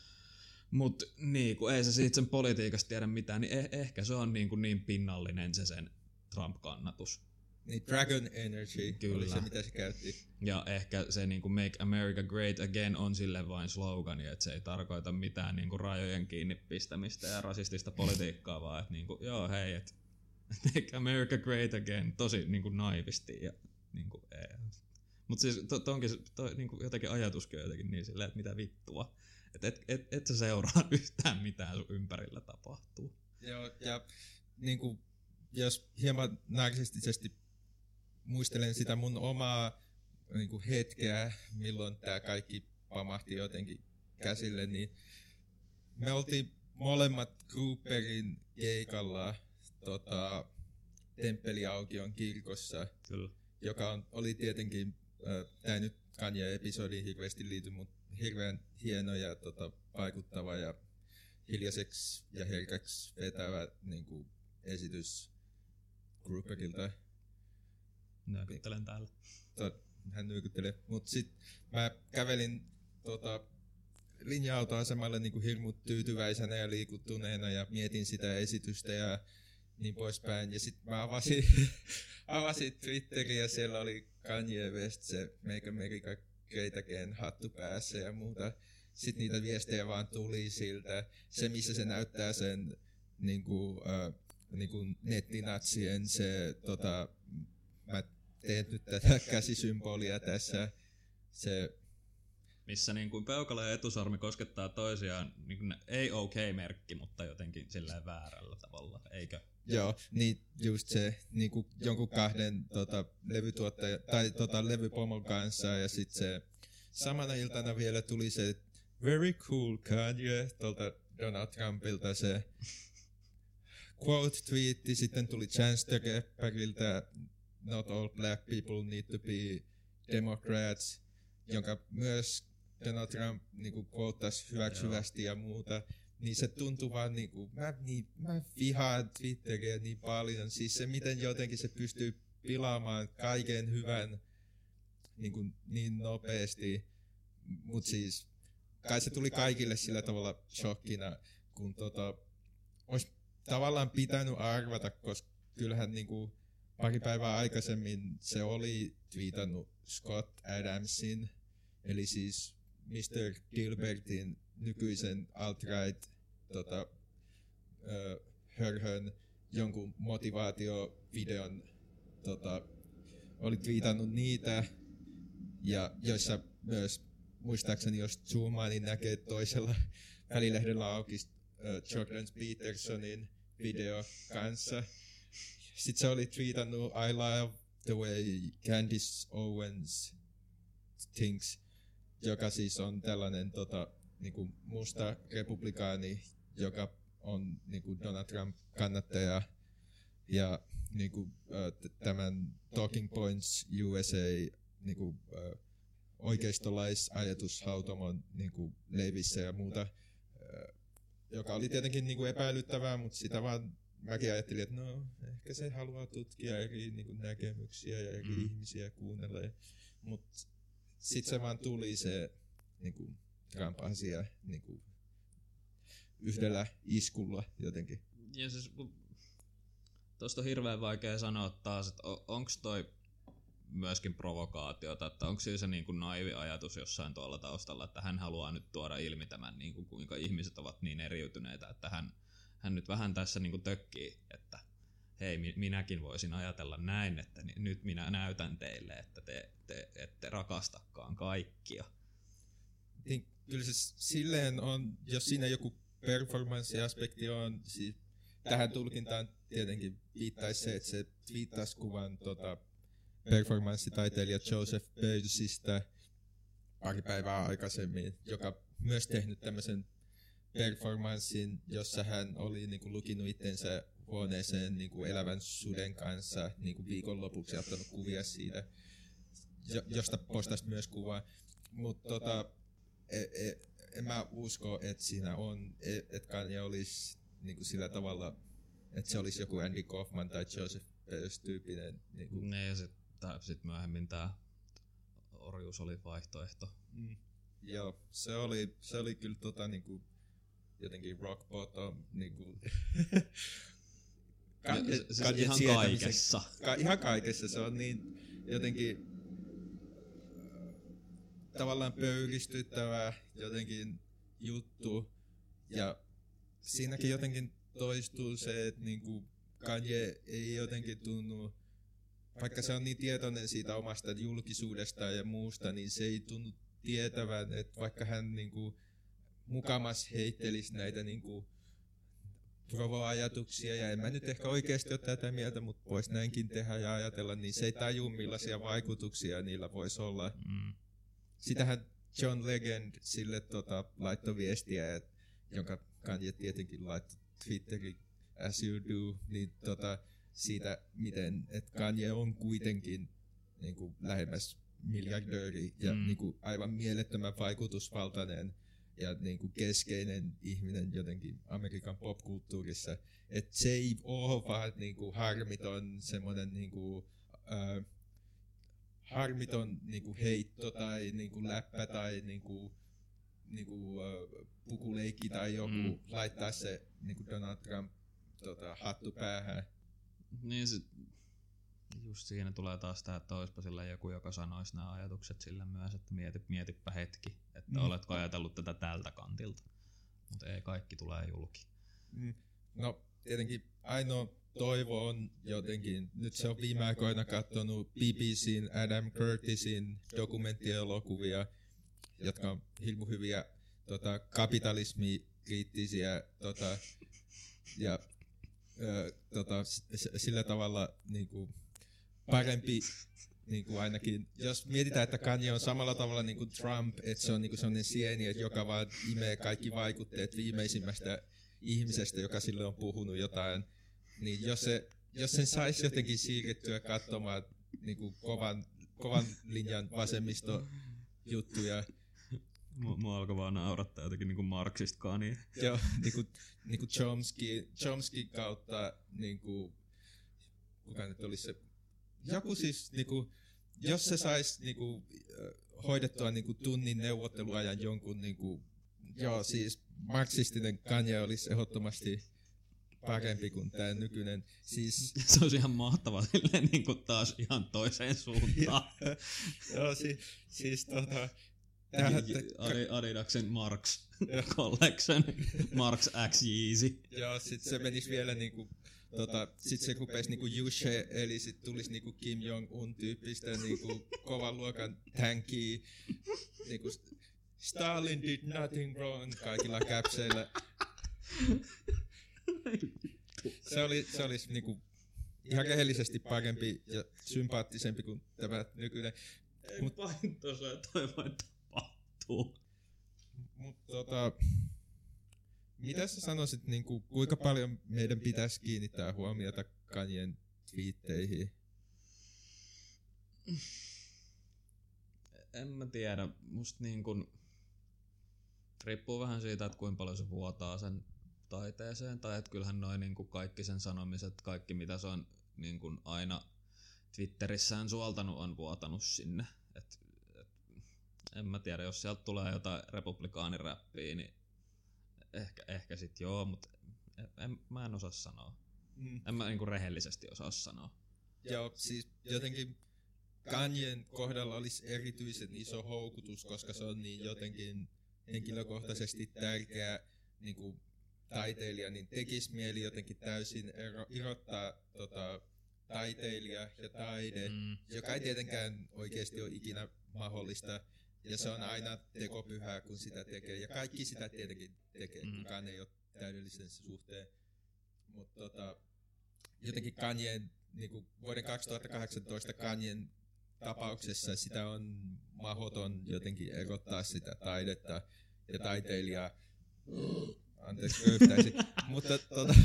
Mutta niin, kun ei se siitä sen politiikasta tiedä mitään, niin eh, ehkä se on niin, kuin niin pinnallinen se sen Trump-kannatus. Niin Dragon Energy Kyllä. oli se, mitä se käytti. Ja ehkä se niinku Make America Great Again on sille vain slogani, että se ei tarkoita mitään niinku rajojen kiinni pistämistä ja rasistista politiikkaa, vaan että niinku, joo hei, että Make America Great Again, tosi niinku naivisti ja niinku, mutta siis to, tonkin, to, niinku jotenkin ajatuskin on jotenkin niin silleen, että mitä vittua. Että et, et, et sä seuraa yhtään mitään sun ympärillä tapahtuu. Joo, ja niin kuin, jos hieman narsistisesti muistelen sitä mun omaa niin kuin hetkeä, milloin tämä kaikki pamahti jotenkin käsille, niin me oltiin molemmat Cooperin keikalla tota, Temppeliaukion kirkossa, Kyllä. joka on, oli tietenkin, tämä ei nyt Kanye-episodiin hirveästi liity, mutta hirveän hieno ja tota, vaikuttava ja hiljaiseksi ja herkäksi vetävä niin kuin, esitys Grouperilta. Nyökyttelen täällä. Hän nyökyttelee. Mutta sitten mä kävelin tota, linja-autoasemalle niin kuin hirmu tyytyväisenä ja liikuttuneena ja mietin sitä esitystä ja niin poispäin. Ja sitten mä avasin, avasin Twitteriä ja siellä oli Kanye West, se Make America Great Again hattu päässä ja muuta. Sitten niitä viestejä vaan tuli siltä. Se, missä se näyttää sen niin kuin, äh, niin kuin nettinatsien, se tota, mä teen nyt tätä käsisymbolia tässä. Se, missä niin kuin peukalo ja etusarmi koskettaa toisiaan, niin kuin ei OK-merkki, mutta jotenkin silleen väärällä tavalla, eikö? joo, niin just se niin kuin jonkun kahden tota, levytuottaja, tai tota, levypomon kanssa ja sitten se samana iltana vielä tuli se very cool Kanye tuolta Donald Trumpilta se quote-twiitti, sitten tuli Chance the Rapperiltä Not all black people need to be democrats, jonka myös Donald Trump niin quoteasi hyväksyvästi ja muuta. niin se tuntuu vaan niinku, mä, niin, mä vihaan Twitteriä niin paljon. Siis se, miten jotenkin se pystyy pilaamaan kaiken hyvän niin, kuin, niin nopeasti. Mut siis, kai se tuli kaikille sillä tavalla shokkina, kun tota, olisi tavallaan pitänyt arvata, koska kyllähän niinku pari päivää aikaisemmin se oli twiitannut Scott Adamsin, eli siis Mr. Gilbertin nykyisen alt-right tota, ö, hörhön jonkun motivaatiovideon tota, oli twiitannut niitä, ja joissa myös muistaakseni jos zoomaa, niin näkee toisella välilehdellä auki Jordan Petersonin video kanssa. Sitten se oli tweetannut I love the way Candice Owens thinks, joka siis on tällainen tota, niinku musta republikaani, joka on niinku Donald Trump kannattaja ja niinku, tämän Talking Points USA niinku, oikeistolaisajatushautaman niinku, leivissä ja muuta, joka oli tietenkin niinku, epäilyttävää, mutta sitä vaan mäkin ajattelin, että no, ehkä se haluaa tutkia eri niinku, näkemyksiä ja eri mm. ihmisiä kuunnella. Mutta sitten se vaan tuli se niinku, Trump-asia niinku, yhdellä iskulla jotenkin. Ja siis, tuosta on hirveän vaikea sanoa taas, että onko toi myöskin provokaatiota, että onko se niin kuin naivi ajatus jossain tuolla taustalla, että hän haluaa nyt tuoda ilmi tämän, niin kuin kuinka ihmiset ovat niin eriytyneitä, että hän, hän nyt vähän tässä niin kuin tökkii, että hei, minäkin voisin ajatella näin, että nyt minä näytän teille, että te, te ette rakastakaan kaikkia. Niin, kyllä se silleen on, jos siinä joku performanssiaspekti on, siis tähän tulkintaan tietenkin viittaisi se, että se twiittasi kuvan tota, performanssitaiteilija Joseph Beuysistä pari päivää aikaisemmin, joka myös tehnyt tämmöisen performanssin, jossa hän oli niin kuin, lukinut itsensä huoneeseen niin kuin, elävän suden kanssa niin kuin, viikonlopuksi ja ottanut kuvia siitä, josta postasi myös kuvaa. Mutta tota, e, e, en mä usko, että siinä on, e, että Kanye olisi niin kuin, sillä tavalla, että se olisi joku Andy Kaufman tai Joseph Beuys-tyyppinen. Niin kuin. Ne, ja sitten sit myöhemmin tämä orjuus oli vaihtoehto. Mm. Joo, se oli, se oli kyllä tota, niin kuin, jotenkin rock bottom. Niin kuin, ka- ja, siis ihan kaikessa. Ka- ihan kaikessa. Se on niin jotenkin tavallaan pöyristyttävä jotenkin juttu. Ja siinäkin jotenkin toistuu se, että niinku Kanye ei jotenkin tunnu, vaikka se on niin tietoinen siitä omasta julkisuudesta ja muusta, niin se ei tunnu tietävän, että vaikka hän niinku mukamas heittelisi näitä niinku provo-ajatuksia, ja en mä nyt ehkä oikeasti ole tätä mieltä, mutta voisi näinkin tehdä ja ajatella, niin se ei taju millaisia vaikutuksia niillä voisi olla. Mm. Sitähän John Legend sille tota, laittoi viestiä, et, jonka Kanye tietenkin laittoi Twitteriin as you do, niin tota, siitä, miten et Kanye on kuitenkin niin kuin, lähemmäs miljardööri ja mm. niin kuin, aivan mielettömän vaikutusvaltainen ja niin kuin, keskeinen ihminen jotenkin Amerikan popkulttuurissa. Että se ei ole vaan niin kuin, harmiton semmoinen niin kuin, äh, harmiton niin kuin heitto tai niin kuin läppä tai niin kuin, niin kuin, uh, pukuleikki tai joku mm. laittaa se niin kuin Donald Trump tota, hattu päähän. Niin se, just siinä tulee taas tämä, että olisipa sillä joku, joka sanoisi nämä ajatukset sillä myös, että mieti, mietipä hetki, että mm. oletko ajatellut tätä tältä kantilta. Mutta ei kaikki tulee julki. Mm. No tietenkin ainoa toivo on jotenkin, nyt se on viime aikoina katsonut BBCn Adam Curtisin dokumenttielokuvia, jotka on hirmu hyviä tota, kapitalismikriittisiä tota, ja ö, tota, sillä tavalla niin kuin, parempi niin kuin ainakin, jos mietitään, että Kanye on samalla tavalla niin kuin Trump, että se on niin kuin sellainen sieni, että joka vaan imee kaikki vaikutteet viimeisimmästä ihmisestä, joka sille on puhunut jotain niin jos, se, jos sen saisi jotenkin siirrettyä katsomaan niin kuin kovan, kovan linjan vasemmisto juttuja, Mua, alkoi vaan naurattaa jotenkin niinku marksista kanie. Joo, niinku, niinku Chomsky, Chomsky kautta niinku, kuka nyt olisi se, joku siis niinku, jos se saisi niinku, hoidettua niinku tunnin neuvotteluajan jonkun niinku, joo siis marksistinen Kanye olisi ehdottomasti parempi kuin tämä nykyinen. Siis, Se olisi ihan mahtava silleen niinku taas ihan toiseen suuntaan. joo, si, siis tota, Adidaksen Marks Collection, Marks X Yeezy. Joo, sit se menisi vielä niinku, tota, sit se rupesi niinku Yushe, eli sit tulisi niinku Kim Jong-un tyyppistä niinku kovan luokan tankia, niinku Stalin did nothing wrong kaikilla käpseillä. Se, oli, se olisi niinku ihan rehellisesti parempi ja sympaattisempi kuin tämä nykyinen. Mut pahin tuossa, että toi vain tapahtuu. Mutta tota, mitä sä sanoisit, niinku, kuinka paljon meidän pitäisi kiinnittää huomiota Kanyen twiitteihin? En mä tiedä, musta niin kun, riippuu vähän siitä, että kuinka paljon se vuotaa sen taiteeseen, tai että kyllähän noin niin kuin kaikki sen sanomiset, kaikki mitä se on niin kuin aina Twitterissään suoltanut, on vuotanut sinne. Et, et, en mä tiedä, jos sieltä tulee jotain republikaaniräppiä, niin ehkä, ehkä sit joo, mutta en, en, mä en osaa sanoa. Mm. En mä niinku rehellisesti osaa sanoa. Joo, siis jotenkin Kanyen kohdalla olisi erityisen iso houkutus, koska se on niin jotenkin henkilökohtaisesti tärkeä niin kuin taiteilija, niin tekisi mieli jotenkin täysin ero, irrottaa tota, taiteilija ja taide, Mm. joka ei tietenkään oikeasti ole ikinä mahdollista. Ja se on aina tekopyhää, kun sitä tekee. Ja kaikki sitä tietenkin tekee, Mm. kukaan ei ole täydellisen suhteen. Mutta tota, jotenkin Kanyen, niin kuin vuoden 2018 Kanyen tapauksessa sitä on mahdoton jotenkin erottaa sitä taidetta ja taiteilijaa. Anteeksi, köyhtäisin. Mutta tota,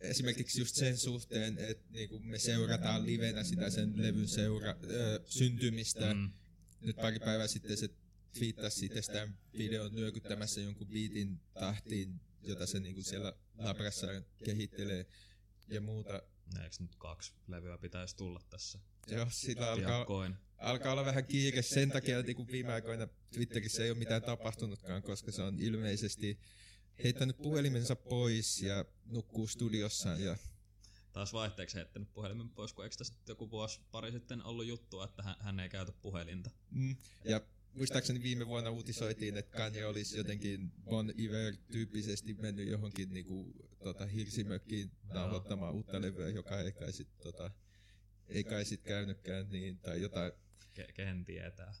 esimerkiksi just sen suhteen, että niinku me seurataan livenä sitä sen levyn seura, ö, syntymistä. Mm. Nyt pari päivää sitten se twiittasi itsestään videon nyökyttämässä jonkun biitin tahtiin, jota se niinku siellä labrassaan kehittelee ja muuta. Eikö nyt kaksi levyä pitäisi tulla tässä? Joo, sillä alkaa, alkaa olla vähän kiire sen takia, että niinku viime aikoina Twitterissä ei ole mitään tapahtunutkaan, koska se on ilmeisesti heittänyt puhelimensa pois ja nukkuu studiossaan ja Taas vaihteeksi heittänyt puhelimen pois, kun eikö tästä joku vuosi pari sitten ollut juttua, että hän, hän ei käytä puhelinta. Mm. Ja muistaakseni viime vuonna uutisoitiin, että Kanye olisi jotenkin Bon Iver-tyyppisesti mennyt johonkin niinku, tota, hirsimökkiin nauhoittamaan uutta levyä, joka ei kai sit, tota, ei kai sit käynytkään niin, tai jotain. Ke- kehen tietää.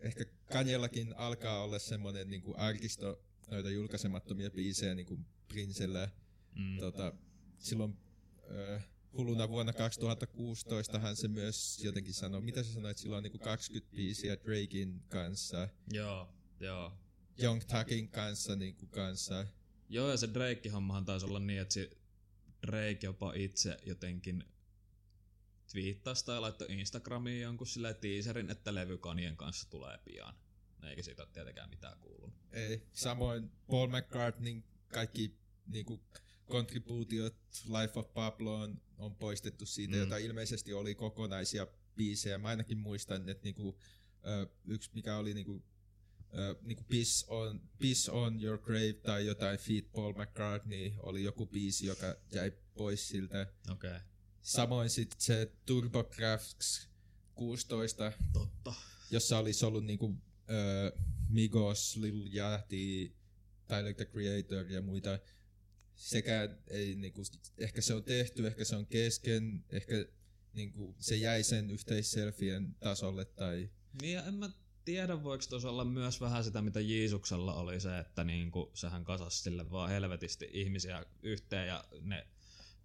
Ehkä Kanyellakin alkaa olla semmoinen niinku arkisto noita julkaisemattomia biisejä niin kuin Princellä. Mm. Tota, silloin hulluna vuonna 2016 hän se myös jotenkin sanoi, mitä sä sanoit, silloin niin kuin 20 biisiä Drakein kanssa, Joo, joo. Young Thuggin kanssa, niin kuin kanssa. Joo, ja se Drake-hommahan taisi olla niin, että se Drake jopa itse jotenkin twiittasi tai laittoi Instagramiin jonkun sillä teaserin, että levy Kanyen kanssa tulee pian. Eikä siitä ole tietenkään mitään kuulunut. Ei. Samoin Paul McCartneyn kaikki niin kuin, kontribuutiot Life of Pablo on, on poistettu siitä, Mm. jota ilmeisesti oli kokonaisia biisejä. Mä ainakin muistan, että niinku, ö, yksi mikä oli niinku, ö, niinku Piss, on, Piss on Your Grave tai jotain Feet Paul McCartney oli joku biisi, joka jäi pois siltä. Okay. Samoin sitten se TurboGrafx 16, Totta. jossa olisi ollut niinku, ö, Migos, Lil Yachty, Tyler the Creator ja muita. Sekä ei niinku, ehkä se on tehty, ehkä se on kesken, ehkä niinku, se jäi sen yhteisselfien tasolle tai Niin ja en mä tiedä, voiko tuossa olla myös vähän sitä, mitä Jeesuksella oli se, että niinku, sehän kasasi sille vaan helvetisti ihmisiä yhteen ja ne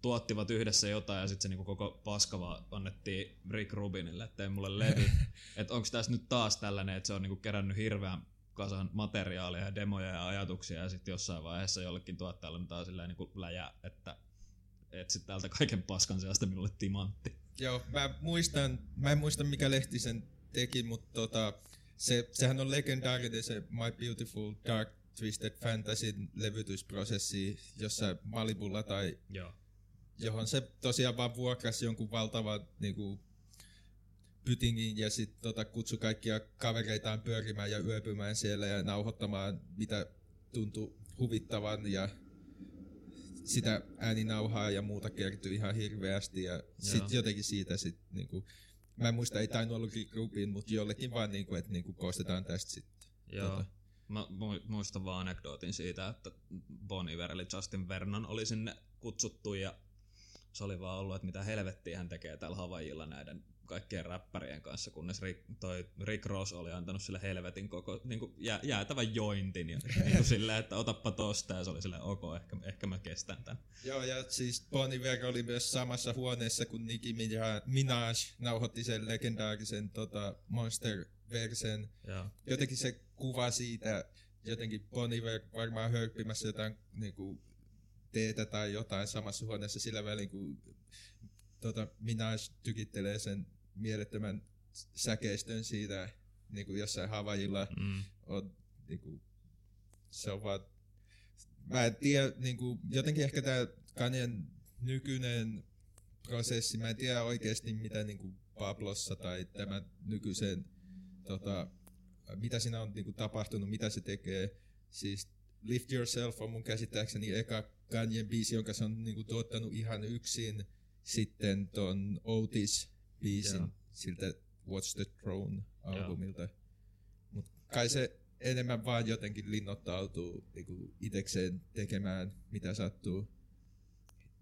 tuottivat yhdessä jotain ja sitten se niinku koko paska vaan annettiin Rick Rubinille, että tee mulle levy. että onko tässä nyt taas tällainen, että se on niinku kerännyt hirveän kasan materiaalia ja demoja ja ajatuksia ja sitten jossain vaiheessa jollekin tuottajalle antaa silleen niinku läjä, että etsit täältä kaiken paskan seasta minulle timantti. Joo, mä muistan, mä en muista mikä lehti sen teki, mutta tota, se, sehän on legendaarinen se My Beautiful Dark Twisted Fantasy levytysprosessi jossain Malibulla tai Joo. johon se tosiaan vaan vuokrasi jonkun valtavan niinku, pytingin ja sitten tota, kutsui kaikkia kavereitaan pyörimään ja yöpymään siellä ja nauhoittamaan mitä tuntui huvittavan ja sitä ääninauhaa ja muuta kertyi ihan hirveästi ja sitten jotenkin siitä sit, niinku, mä en muista, ei tainnut ollut Rubin, mutta jollekin vaan niinku, että niinku, koostetaan tästä sitten. Joo. Tota. Mä mu- muistan vaan anekdootin siitä, että Bon Iver eli Justin Vernon oli sinne kutsuttu ja se oli vaan ollut, että mitä helvettiä hän tekee täällä Havajilla näiden kaikkien räppärien kanssa, kunnes Rick, toi Rick Ross oli antanut sille helvetin koko niin kuin jää, jäätävän jointin ja niin kuin silleen, että otappa tosta ja se oli silleen, ok, ehkä, ehkä mä kestän tän. Joo, ja siis Bon Iver oli myös samassa huoneessa, kun Nicki Minaj- nauhoitti sen legendaarisen tota, Monster-versen. Jotenkin se kuva siitä, jotenkin Bon Iver varmaan hörppimässä jotain niinku, teetä tai jotain samassa huoneessa sillä välin, kun tota, Minaj tykittelee sen mielettömän säkeistön siitä niin kuin jossain Havajilla Mm. on niinku, se on vaan, mä en tiedä, niinku, jotenkin ehkä tää Kanyen nykyinen prosessi, mä en tiedä oikeasti mitä niinku Pablossa tai tämän nykyisen, tota, mitä siinä on niinku tapahtunut, mitä se tekee. Siis Lift Yourself on mun käsittääkseni eka Kanyen biisi, jonka se on niinku tuottanut ihan yksin. Sitten ton Otis-biisin Joo. siltä Watch the Throne-albumilta. Mut kai se enemmän vaan jotenkin linnoittautuu niinku itekseen tekemään mitä sattuu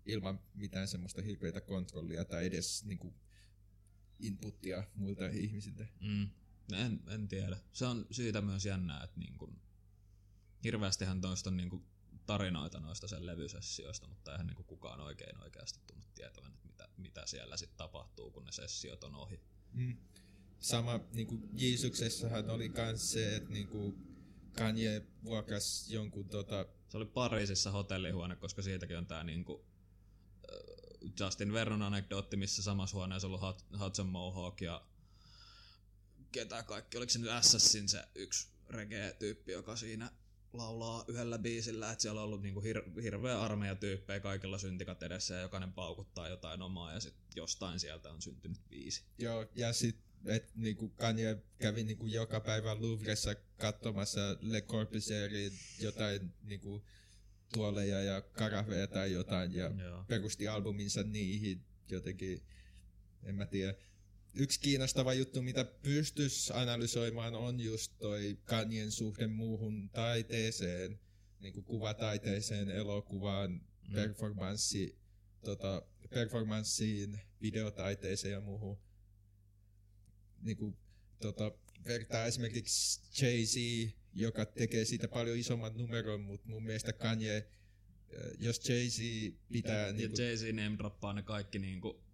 ilman mitään semmoista hirveitä kontrollia tai edes niinku inputtia muilta ihmisiltä. Mm. En, en tiedä. Se on siitä myös jännää, että niin kun, hirveästihän toista on niin kun tarinoita noista sen levysessioista, mutta eihän niin kun kukaan oikein oikeasti tunnu tietävän, että mitä, mitä siellä sitten tapahtuu, kun ne sessiot on ohi. Mm. Sama niinku Jeesuksessahan oli kans se, että niinku Kanye vuokras jonkun tota, Se oli Pariisissa hotellihuone, koska siitäkin on tää niinku äh, Justin Vernon anekdootti, missä samassa huoneessa on ollut Hud- Hudson Mohawk ja ketä kaikki, oliko se nyt Assassin se yksi reggae-tyyppi, joka siinä laulaa yhdellä biisillä, että siellä on ollut niinku hir- hirveä armeija tyyppejä kaikilla syntikat edessä ja jokainen paukuttaa jotain omaa ja sitten jostain sieltä on syntynyt biisi. Joo, ja sit et niinku Kanye kävi niinku joka päivä Louvressa katsomassa Le Corbusierin jotain niinku tuoleja ja karahveja tai jotain ja Joo. perusti albuminsa niihin jotenkin, en mä tiedä. Yksi kiinnostava juttu, mitä pystys analysoimaan, on just toi Kanyen suhde muuhun taiteeseen, niin kuin kuvataiteeseen, elokuvaan, Mm. performanssi, tota, performanssiin, videotaiteeseen ja muuhun. Niin kuin, tota, vertaa esimerkiksi Jay-Z, joka tekee siitä paljon isomman numeron, mutta mun mielestä Kanye, äh, jos Jay-Z pitää... Ja niin kuin, Jay-Z name droppaa ne kaikki niinku,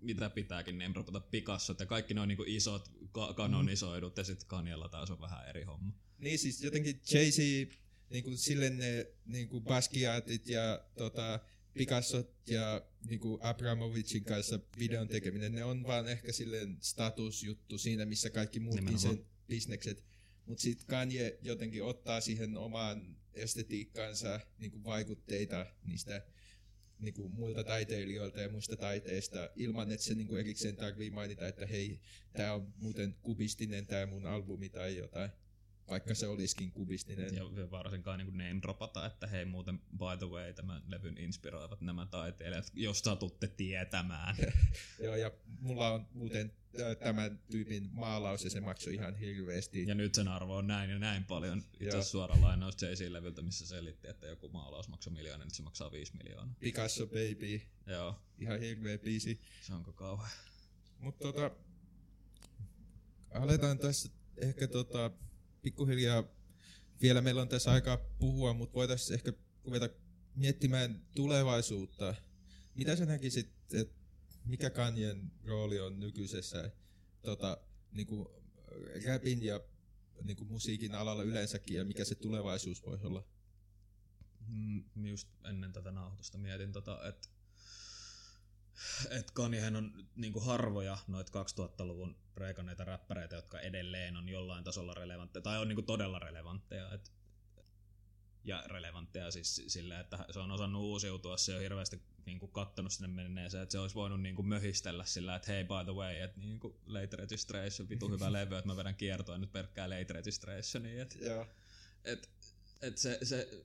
mitä pitääkin name dropata Picassot ja kaikki ne on niinku isot ka- kanonisoidut ja sitten Kanyella taas on vähän eri homma. Niin siis jotenkin Jay-Z, niinku sille ne niinku Basquiatit ja tota, Picassot ja niinku Abramovicin kanssa videon tekeminen, ne on vaan ehkä silleen statusjuttu siinä, missä kaikki muutkin Nimenomaan. sen bisnekset. Mutta sitten Kanye jotenkin ottaa siihen omaan estetiikkaansa niinku vaikutteita niistä niinku muilta taiteilijoilta ja muista taiteista ilman, että se niinku erikseen tarvii mainita, että hei, tämä on muuten kubistinen tämä mun albumi tai jotain. Vaikka se olisikin kubistinen. Ja varsinkaan niin name dropata, että hei muuten by the way tämän levyn inspiroivat nämä taiteilijat, jos satutte tietämään. Joo, ja mulla on muuten tämän tyypin maalaus ja se maksoi ihan hirveästi. Ja nyt sen arvo on näin ja näin paljon. Itse asiassa suora lainaus Jay-Z-levyltä, missä selitti, että joku maalaus maksoi miljoona, nyt se maksaa viisi miljoonaa. Picasso Baby, Joo, ihan hirveä biisi. se onko kauhean. Mutta tota, aletaan tässä ehkä tota, pikkuhiljaa, vielä meillä on tässä aikaa puhua, mutta voitaisiin ehkä ruveta miettimään tulevaisuutta. Mitä sä näkisit, että mikä Kanyen rooli on nykyisessä tota, niinku, rapin ja niinku, musiikin alalla yleensäkin ja mikä se tulevaisuus voisi olla? Mm, just ennen tätä nauhoitusta mietin, tota, että että Kanyehän on niinku harvoja noita 2000-luvun reikanneita räppäreitä, jotka edelleen on jollain tasolla relevantteja, tai on niinku todella relevantteja. Et, ja relevantteja siis sillä, että se on osannut uusiutua, se on hirveästi niinku kattonut sinne menneeseen, että se olisi voinut niinku möhistellä sillä, että hei by the way, että niinku late registration, vitu hyvä levy, että mä vedän kiertoa nyt pelkkää late registrationia. Et, Joo. et, et se, se,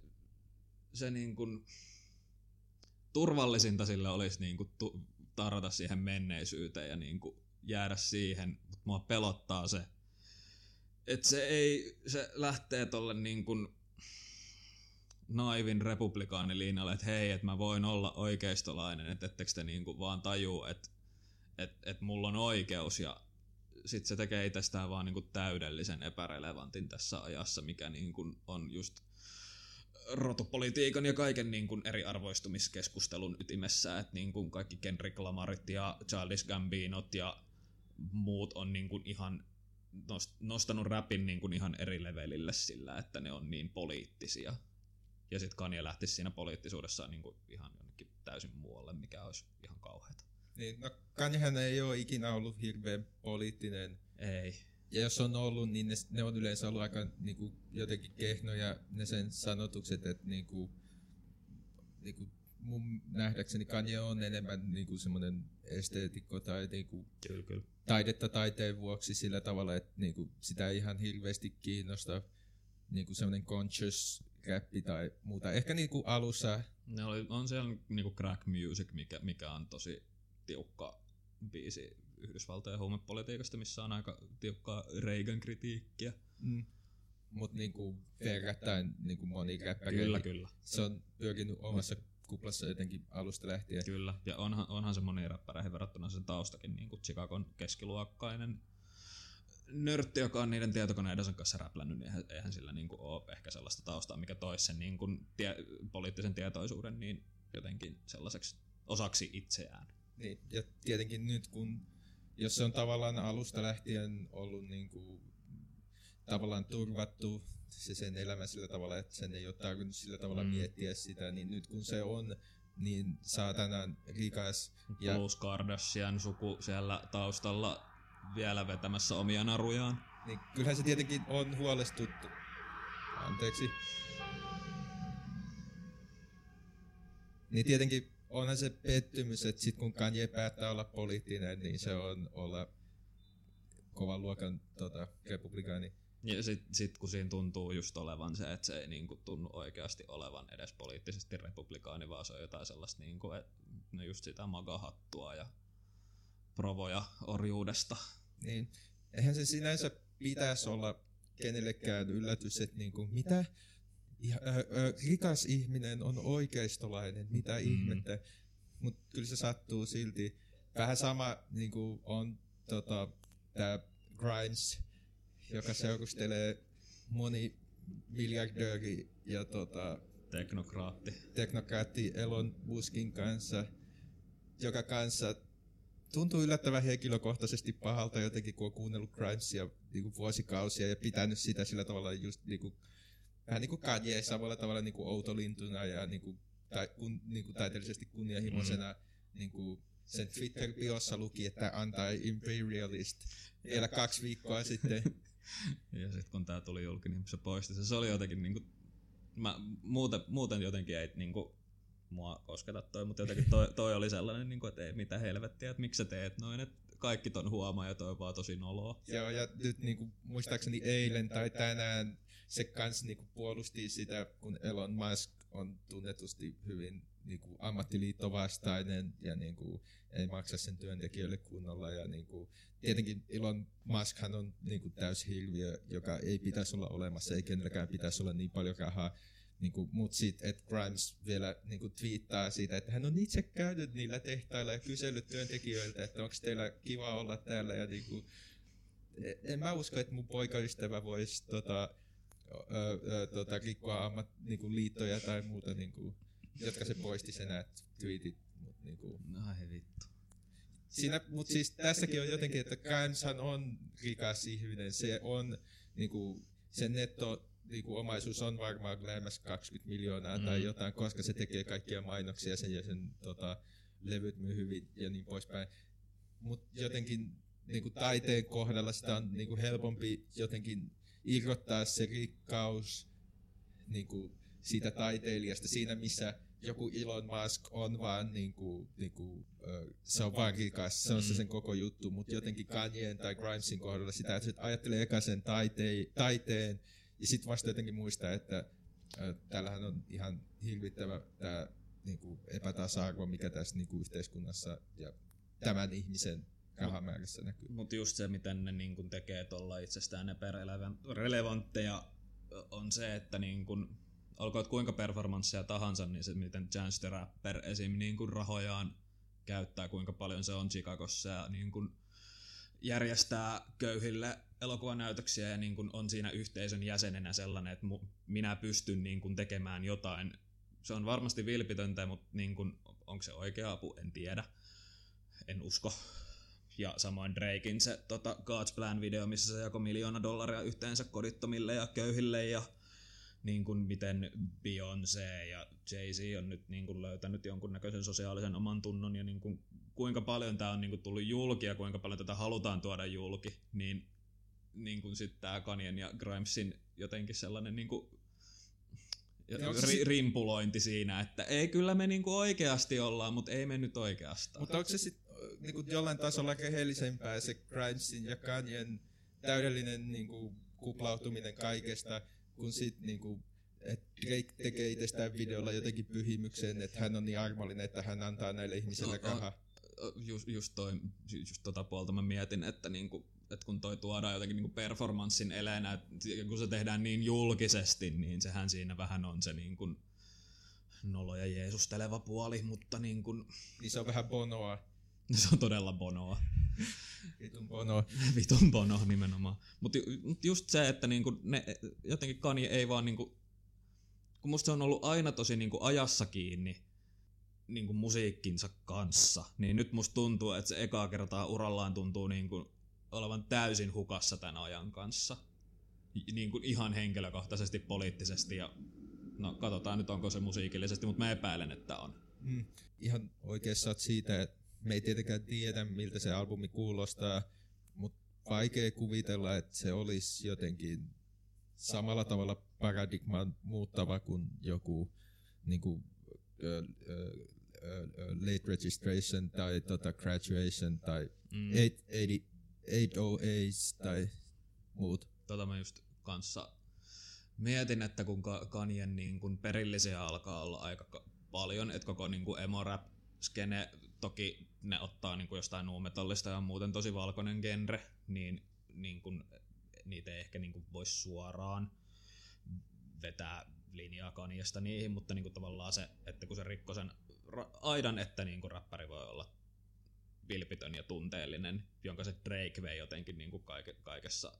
se niin kuin, turvallisinta sillä olisi niin kuin tu, tarrata siihen menneisyyteen ja niin kuin jäädä siihen, mutta mua pelottaa se, että se ei, se lähtee tolle niin kuin naivin republikaanilinjalle, että hei, että mä voin olla oikeistolainen, että ettekö te niin kuin vaan tajuu, että että että mulla on oikeus. Ja sitten se tekee itsestään vaan niinku täydellisen epärelevantin tässä ajassa, mikä niinku on just rotupolitiikan ja kaiken niinku eriarvoistumiskeskustelun ytimessä, että niinku kaikki Kendrick Lamarit ja Childish Gambinot ja muut on niinku ihan nost- nostanut rapin niinku ihan eri levelille sillä, että ne on niin poliittisia. Ja sitten Kanye lähtisi siinä poliittisuudessaan niinku ihan jonnekin täysin muualle, mikä olisi ihan kauheata. Niin, no Kanyehän ei ole ikinä ollut hirveän poliittinen. Ei. Ja jos on ollut, niin ne, ne on yleensä ollut aika niinku, jotenkin kehnoja ne sen sanotukset, että niinku, niinku, mun nähdäkseni Kanye on enemmän niinku semmoinen esteetikko tai niinku, Kyllä, kyllä. taidetta taiteen vuoksi sillä tavalla, että niinku, sitä ei ihan hirveästi kiinnosta niinku semmoinen conscious räppi tai muuta. Ehkä niinku alussa, Ne oli, on siellä niinku crack music, mikä, mikä on tosi tiukka biisi Yhdysvaltojen huumepolitiikasta, missä on aika tiukkaa Reagan-kritiikkiä. mm, mutta niinku, verrattain niinku moni räppäri. Kyllä, kyllä. Se on pyrkinyt omassa kuplassa jotenkin alusta lähtien. Kyllä, ja onhan, onhan se moniin räppäreihin verrattuna sen taustakin niin kuin Chicagon keskiluokkainen nörtti, joka on niiden tietokoneidensa kanssa räplännyt, niin eihän, eihän sillä niin kuin ole ehkä sellaista taustaa, mikä toisi sen niin kuin tie, poliittisen tietoisuuden niin jotenkin sellaiseksi osaksi itseään. Niin, ja tietenkin nyt kun, jos se on tavallaan alusta lähtien ollut niin kuin, tavallaan turvattu se sen elämä sillä tavalla, että sen ei ole tarvinnut sillä tavalla Mm. miettiä sitä, niin nyt kun se on niin saatanan rikas ja Plus Kardashian suku siellä taustalla vielä vetämässä omia narujaan. niin kyllähän se tietenkin on huolestuttu. Anteeksi. Niin tietenkin onhan se pettymys, että sit kun Kanye päättää olla poliittinen, niin se on olla kovan luokan tota, republikaani. Ja sit, sit kun siinä tuntuu just olevan se, että se ei niinku tunnu oikeasti olevan edes poliittisesti republikaani, vaan se on jotain sellaista niinku, et, no just sitä magahattua ja provoja orjuudesta. Niin eihän se sinänsä pitäisi olla kenellekään yllätys, että niinku, mitä rikas ihminen on oikeistolainen, mitä mm. ihmettä. Mutta kyllä se sattuu silti. Vähän sama niinku, on tota, tämä Grimes, joka seurustelee moni miljardööri ja tota, Teknokraatti. teknokraatti Elon Muskin kanssa, joka kanssa tuntuu yllättävän henkilökohtaisesti pahalta jotenkin, kun on kuunnellut Grimesia niin kuin vuosikausia ja pitänyt sitä sillä tavalla just niin kuin, vähän niin kuin Kanye samalla tavalla niin kuin outolintuna ja niin kuin, tai, kun, niin kuin taiteellisesti kunnianhimoisena mm. niin kuin sen Twitter-biossa luki, että anti-imperialist vielä kaksi viikkoa sitten. Ja sitten kun tää tuli julki, niin se poisti se. Se oli jotenkin niinku, mä, muuten, muuten jotenkin ei niinku, mua kosketa toi, mutta jotenkin toi, toi oli sellainen, niinku, että ei mitä helvettiä, että miksi sä teet noin, että kaikki ton huomaa ja toi on vaan tosi noloa. Joo, ja nyt niinku, muistaakseni eilen tai tänään se kans niinku, puolusti sitä, kun Elon Musk on tunnetusti hyvin niinku, ammattiliittovastainen ja niinku, ei maksa sen työntekijöille kunnolla. Ja, niinku, tietenkin Elon Muskhan on niinku, täys hirviö, joka ei pitäisi olla olemassa, ei kenelläkään pitäisi olla niin paljon rahaa. Niinku, Mutta sitten, että Grimes vielä niinku, twiittaa siitä, että hän on itse käynyt niillä tehtailla ja kysellyt työntekijöiltä, että onko teillä kiva olla täällä. Ja, niinku, en mä usko, että mun poikaystävä voisi tota, tota, rikkoa ammat, niinku, liittoja tai muuta, niinku, jotka se poisti sen nämä tweetit. Mut, niinku, Ai vittu. siinä, mutta siis tässäkin on jotenkin, että Grimeshan on rikas ihminen. Se on, niinku, sen netto niinku, omaisuus on varmaan lähemmäs 20 miljoonaa mm. tai jotain, koska se tekee kaikkia mainoksia sen ja sen tota, levyt myy hyvin ja niin poispäin. Mutta jotenkin niin kuin taiteen kohdalla sitä on niin kuin helpompi jotenkin irrottaa se rikkaus niin kuin siitä taiteilijasta siinä, missä joku Elon Musk on vaan niin kuin, niin kuin, se on vaan rikas, se on se sen koko juttu, mutta jotenkin Kanyeen tai Grimesin kohdalla sitä, että ajattelee eka sen taiteen, taiteen ja sitten vasta jotenkin muistaa, että täällähän on ihan hirvittävä tämä niin epätasa-arvo, mikä tässä niin kuin yhteiskunnassa ja tämän ihmisen rahamäärässä näkyy. Mutta just se, miten ne niin kun tekee tuolla itsestään epärelevantteja, on se, että niin kun, olkoot kuinka performansseja tahansa, niin se, miten Chance the Rapper esim. Niin kun rahojaan käyttää, kuinka paljon se on Chicagossa ja niin kun järjestää köyhille elokuvanäytöksiä ja niin kun on siinä yhteisön jäsenenä sellainen, että mu, minä pystyn niin kun tekemään jotain. Se on varmasti vilpitöntä, mutta niin kun, onko se oikea apu, en tiedä. En usko ja samoin Drakein se tota, God's Plan-video, missä se jakoi miljoona dollaria yhteensä kodittomille ja köyhille ja niin kuin miten Beyoncé ja Jay-Z on nyt niin kuin löytänyt jonkunnäköisen sosiaalisen oman tunnon ja niin kuin kuinka paljon tämä on niin kuin tullut julki ja kuinka paljon tätä halutaan tuoda julki, niin, niin kuin sitten tämä Kanyen ja Grimesin jotenkin sellainen niin kuin ri, rimpulointi siinä, että ei kyllä me niinku oikeasti ollaan, mutta ei me nyt oikeastaan. Mutta onko se sitten niin kuin jollain tasolla rehellisempää se Grimesin ja Kanyen täydellinen niin kuin, kuplautuminen kaikesta, kun sit niin kuin, että Drake tekee itsestään videolla jotenkin pyhimyksen, että hän on niin armollinen, että hän antaa näille ihmisille rahaa. Just, just, toi, just tota puolta mä mietin, että niinku, että kun toi tuodaan jotenkin niinku performanssin eleenä, että kun se tehdään niin julkisesti, niin sehän siinä vähän on se niin kuin nolo ja jeesusteleva puoli, mutta niin kuin... Niin se on vähän bonoa. Se on todella bonoa. Vitun bono. Vitun bono nimenomaan. Mutta mut just se, että niinku ne, jotenkin Kanye ei vaan niinku, kun musta se on ollut aina tosi niinku ajassa kiinni niinku musiikkinsa kanssa, niin nyt musta tuntuu, että se ekaa kertaa urallaan tuntuu niinku olevan täysin hukassa tämän ajan kanssa. Niin kuin ihan henkilökohtaisesti, poliittisesti ja no katsotaan nyt onko se musiikillisesti, mutta mä epäilen, että on. Mm, ihan oikeassa siitä, että me ei tietenkään tiedä, miltä se albumi kuulostaa, mutta vaikea kuvitella, että se olisi jotenkin samalla tavalla paradigman muuttava kuin joku niin kuin, uh, uh, late registration tai tota, graduation tai mm. 808s tai muut. Tota mä just kanssa mietin, että kun Kanyen niin kun perillisiä alkaa olla aika paljon, että koko niin emo rap skene toki ne ottaa niin kuin jostain nuumetallista ja muuten tosi valkoinen genre, niin, niin kuin, niitä ei ehkä niin kuin voisi suoraan vetää linjaa Kaniesta niihin, mutta niin kuin tavallaan se, että kun se rikkoi sen aidan, että niin kuin räppäri voi olla vilpitön ja tunteellinen, jonka se Drake vei jotenkin niin kuin kaike, kaikessa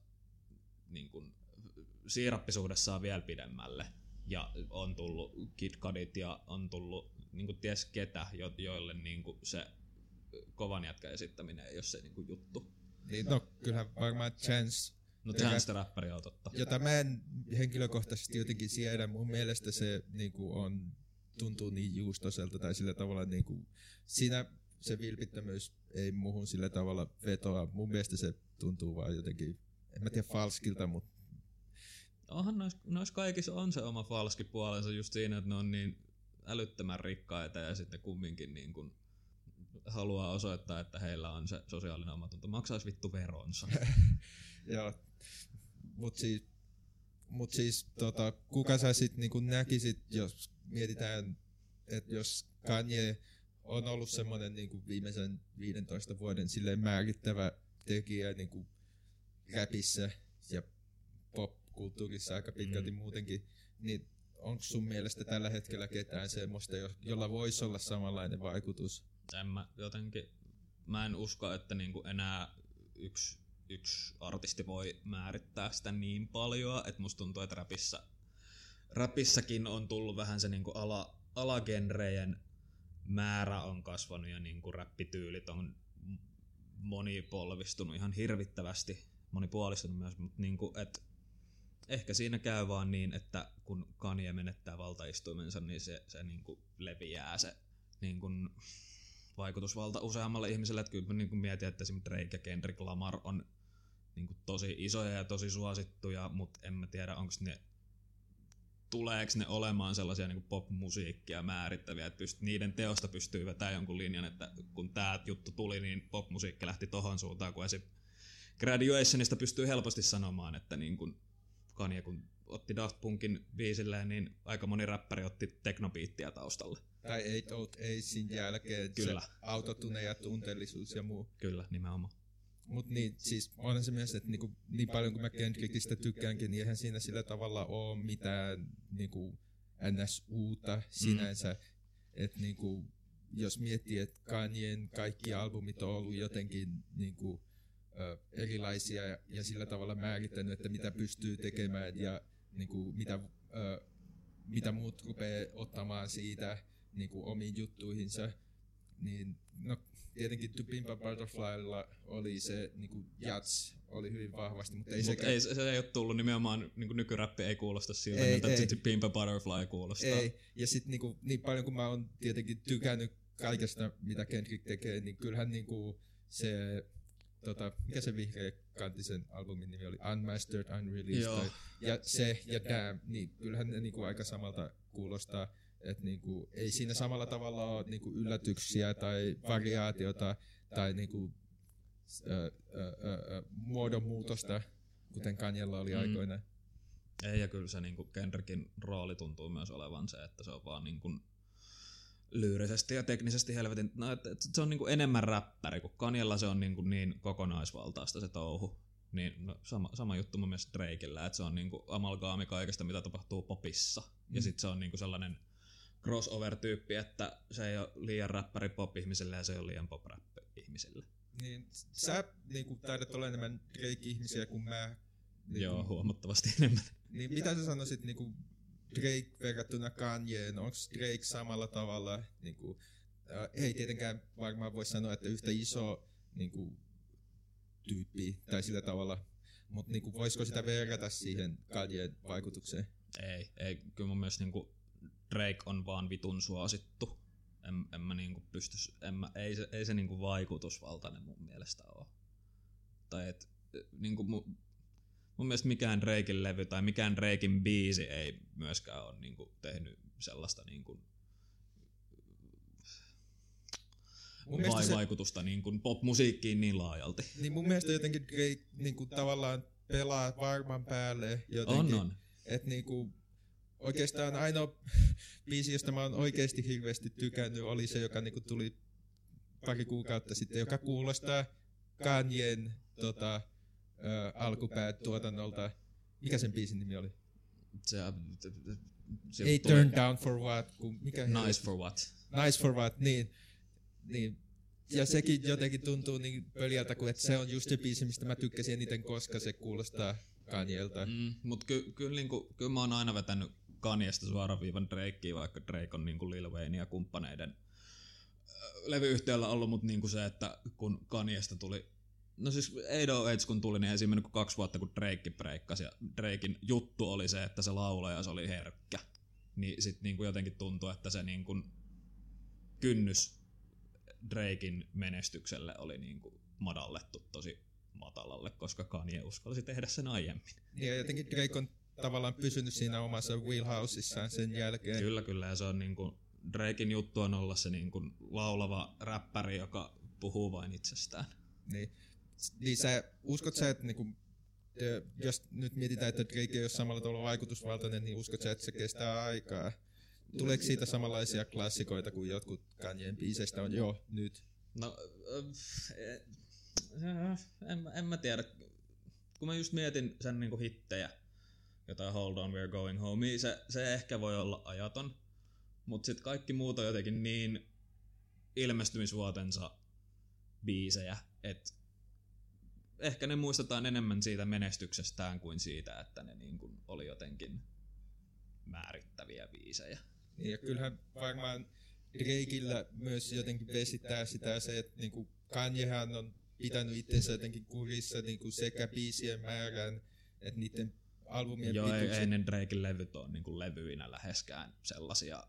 niin kuin siirappisuudessaan vielä pidemmälle. Ja on tullut Kid Cudit ja on tullut niin kuin ties ketä, jo, joille niin kuin se kovan jätkän esittäminen ei ole se niin kuin juttu. Niin, no kyllähän varmaan Chance No Chance räppäri on totta. Jota mä en henkilökohtaisesti jotenkin siedä. Mun mielestä se niin kuin on, tuntuu niin juustoselta tai sillä tavalla niin kuin, siinä se vilpittömyys ei muuhun sillä tavalla vetoa. Mun mielestä se tuntuu vaan jotenkin, en mä tiedä falskilta, mutta Onhan nois, nois kaikissa on se oma falski puolensa just siinä, että ne on niin älyttömän rikkaita ja sitten kumminkin niin kuin haluaa osoittaa, että heillä on se sosiaalinen omatunto. Maksaisi vittu veronsa. Joo, mut siis, mut siis tota, kuka sä sit niin näkisit, jos mietitään, että jos Kanye on ollut semmoinen niin viimeisen 15 vuoden silleen määrittävä tekijä niin kuin räpissä ja popkulttuurissa aika pitkälti mm. muutenkin, niin onko sun mielestä tällä hetkellä ketään semmoista, jolla voisi olla samanlainen vaikutus? En mä jotenkin, mä en usko, että niinku enää yksi, yksi artisti voi määrittää sitä niin paljon, että musta tuntuu, että rapissa, rapissakin on tullut vähän se niinku ala, alagenrejen määrä on kasvanut ja niinku räppityylit on monipolvistunut ihan hirvittävästi, monipuolistunut myös, mutta niinku, että ehkä siinä käy vaan niin, että kun Kanye menettää valtaistuimensa, niin se, se niin kuin leviää se niin kuin vaikutusvalta useammalle ihmiselle, että kyllä niin mietin, että esimerkiksi Drake ja Kendrick Lamar on niin kuin tosi isoja ja tosi suosittuja, mutta en mä tiedä, onko ne tuleeko ne olemaan sellaisia niin popmusiikkia määrittäviä, että pyst- niiden teosta pystyy vetämään jonkun linjan, että kun tämä juttu tuli, niin popmusiikki lähti tohon suuntaan, kun esim. Graduationista pystyy helposti sanomaan, että niin kun Kanye kun otti Daft Punkin biisilleen, niin aika moni räppäri otti teknobiittiä taustalle. Tai Eight Out Acein jälkeen Kyllä. se autotune ja tunteellisuus ja muu. Kyllä, nimenomaan. Mut niin, siis onhan se myös, että niinku, niin paljon kuin mä Kendrickistä tykkäänkin, niin eihän siinä sillä tavalla ole mitään niinku, ns. uutta sinänsä. Mm. Että niinku, jos miettii, että Kanyen kaikki albumit on ollut jotenkin niinku, ö, erilaisia ja, ja sillä tavalla määrittänyt, että mitä pystyy tekemään ja niinku, mitä, ö, mitä muut rupeaa ottamaan siitä niinku, omiin juttuihinsa, niin no tietenkin To Pimp a Butterflylla oli se niinku jats oli hyvin vahvasti, mutta ei sekään... ei, se, se ei ole tullut nimenomaan, niin nykyräppi ei kuulosta siltä, Ei, mitä ei. ei. Pimp a Butterfly kuulostaa. Ei, ja sitten niinku, niin paljon kuin mä oon tietenkin tykännyt kaikesta, mitä Kendrick tekee, niin kyllähän niinku se, tota, mikä se vihreä kantisen albumin nimi oli, Unmastered, Unreleased, Joo. tai, ja se ja Damn, niin kyllähän ne niinku aika samalta kuulostaa, että niinku, ei siinä samalla tavalla ole niinku yllätyksiä tai variaatiota tai niinku, ö, ö, ö, ö, muodonmuutosta, kuten Kanjella oli Mm. aikoinaan. Ei, ja kyllä se niin Kendrickin rooli tuntuu myös olevan se, että se on vaan niin kuin lyyrisesti ja teknisesti helvetin, no, että, että se on niin kuin enemmän räppäri, kun Kanjella se on niin, kuin niin kokonaisvaltaista se touhu. Niin no, sama, sama juttu mun mielestä Drakeillä, että se on niin kuin amalgaami kaikesta, mitä tapahtuu popissa. Mm. Ja sitten se on niin kuin sellainen crossover-tyyppi, että se ei ole liian räppäri pop-ihmiselle ja se ei ole liian pop-rap-ihmiselle. Niin, sä niinku, taidat olla enemmän Drake-ihmisiä kuin mä. Niin, Joo, huomattavasti enemmän. Niin mitä sä sanoisit niinku Drake verrattuna Kanyeen? Onko Drake samalla tavalla, niinku, äh, ei tietenkään varmaan voi sanoa, että yhtä iso niinku, tyyppi tai sillä tavalla, mutta niinku, voisiko sitä verrata siihen Kanyeen vaikutukseen? Ei, ei, kyllä mun mielestä niinku Drake on vaan vitun suosittu. En, en mä niinku pysty, en mä, ei se, ei se niinku vaikutusvaltainen mun mielestä ole. Tai et, niinku mun, mun mielestä mikään Drakein levy tai mikään Drakein biisi ei myöskään ole niinku tehnyt sellaista niinku Mun vai se- vaikutusta niinku popmusiikkiin niin laajalti. Niin mun mielestä jotenkin Drake niinku, tavallaan pelaa varman päälle jotenkin. On, on. että niinku, oikeastaan ainoa biisi, josta mä oon oikeasti hirveästi tykännyt, oli se, joka niinku tuli pari kuukautta sitten, joka kuulostaa Kanyen tota, ö, alkupäätuotannolta. Mikä sen biisin nimi oli? Se, se Ei tuli- Turn Down for What, kun mikä Nice for what? nice for What, niin. niin. Ja sekin jotenkin tuntuu niin pöljältä, kuin että se on just se biisi, mistä mä tykkäsin eniten, koska se kuulostaa Kanyelta. Mm, mutta ky, kyllä niinku, ky mä oon aina vetänyt Kanyesta suoraan viivan Drakeen, vaikka Drake on niinku Lil Wayne ja kumppaneiden levyyhtiöllä ollut, mutta niinku se, että kun Kanyesta tuli No siis 808 kun tuli, niin ensimmäinen kuin kaksi vuotta kun Drake breikkasi ja Drakein juttu oli se, että se laulaja se oli herkkä. Niin sit niinku jotenkin tuntui, että se niinku kynnys Drakein menestykselle oli niinku madallettu tosi matalalle, koska Kanye uskalsi tehdä sen aiemmin. Niin, Ja jotenkin Drake on tavallaan pysynyt siinä omassa wheelhouseissaan sen jälkeen. Kyllä, kyllä. Ja se on niinku, Drakein juttu on olla se niinku laulava räppäri, joka puhuu vain itsestään. Niin, niin sä, uskot sä, että niinku, jos nyt mietitään, että Drake ei ole samalla tavalla vaikutusvaltainen, niin uskot sä, että se kestää aikaa? Tuleeko siitä samanlaisia klassikoita kuin jotkut Kanyeen biiseistä on jo nyt? No, äh, äh, en, en mä tiedä. Kun mä just mietin sen niinku hittejä, jotain Hold On, We're Going Home, niin se, se ehkä voi olla ajaton. Mutta sitten kaikki muut on jotenkin niin ilmestymisvuotensa biisejä, että ehkä ne muistetaan enemmän siitä menestyksestään kuin siitä, että ne niin kuin oli jotenkin määrittäviä biisejä. Niin, ja kyllähän varmaan Drakeillä myös jotenkin vesittää sitä se, että niinku Kanyehan on pitänyt itsensä jotenkin kurissa niinku sekä biisien määrän että niiden albumien Joo, ei, ei ne Drakein levyt ole niin kuin levyinä läheskään sellaisia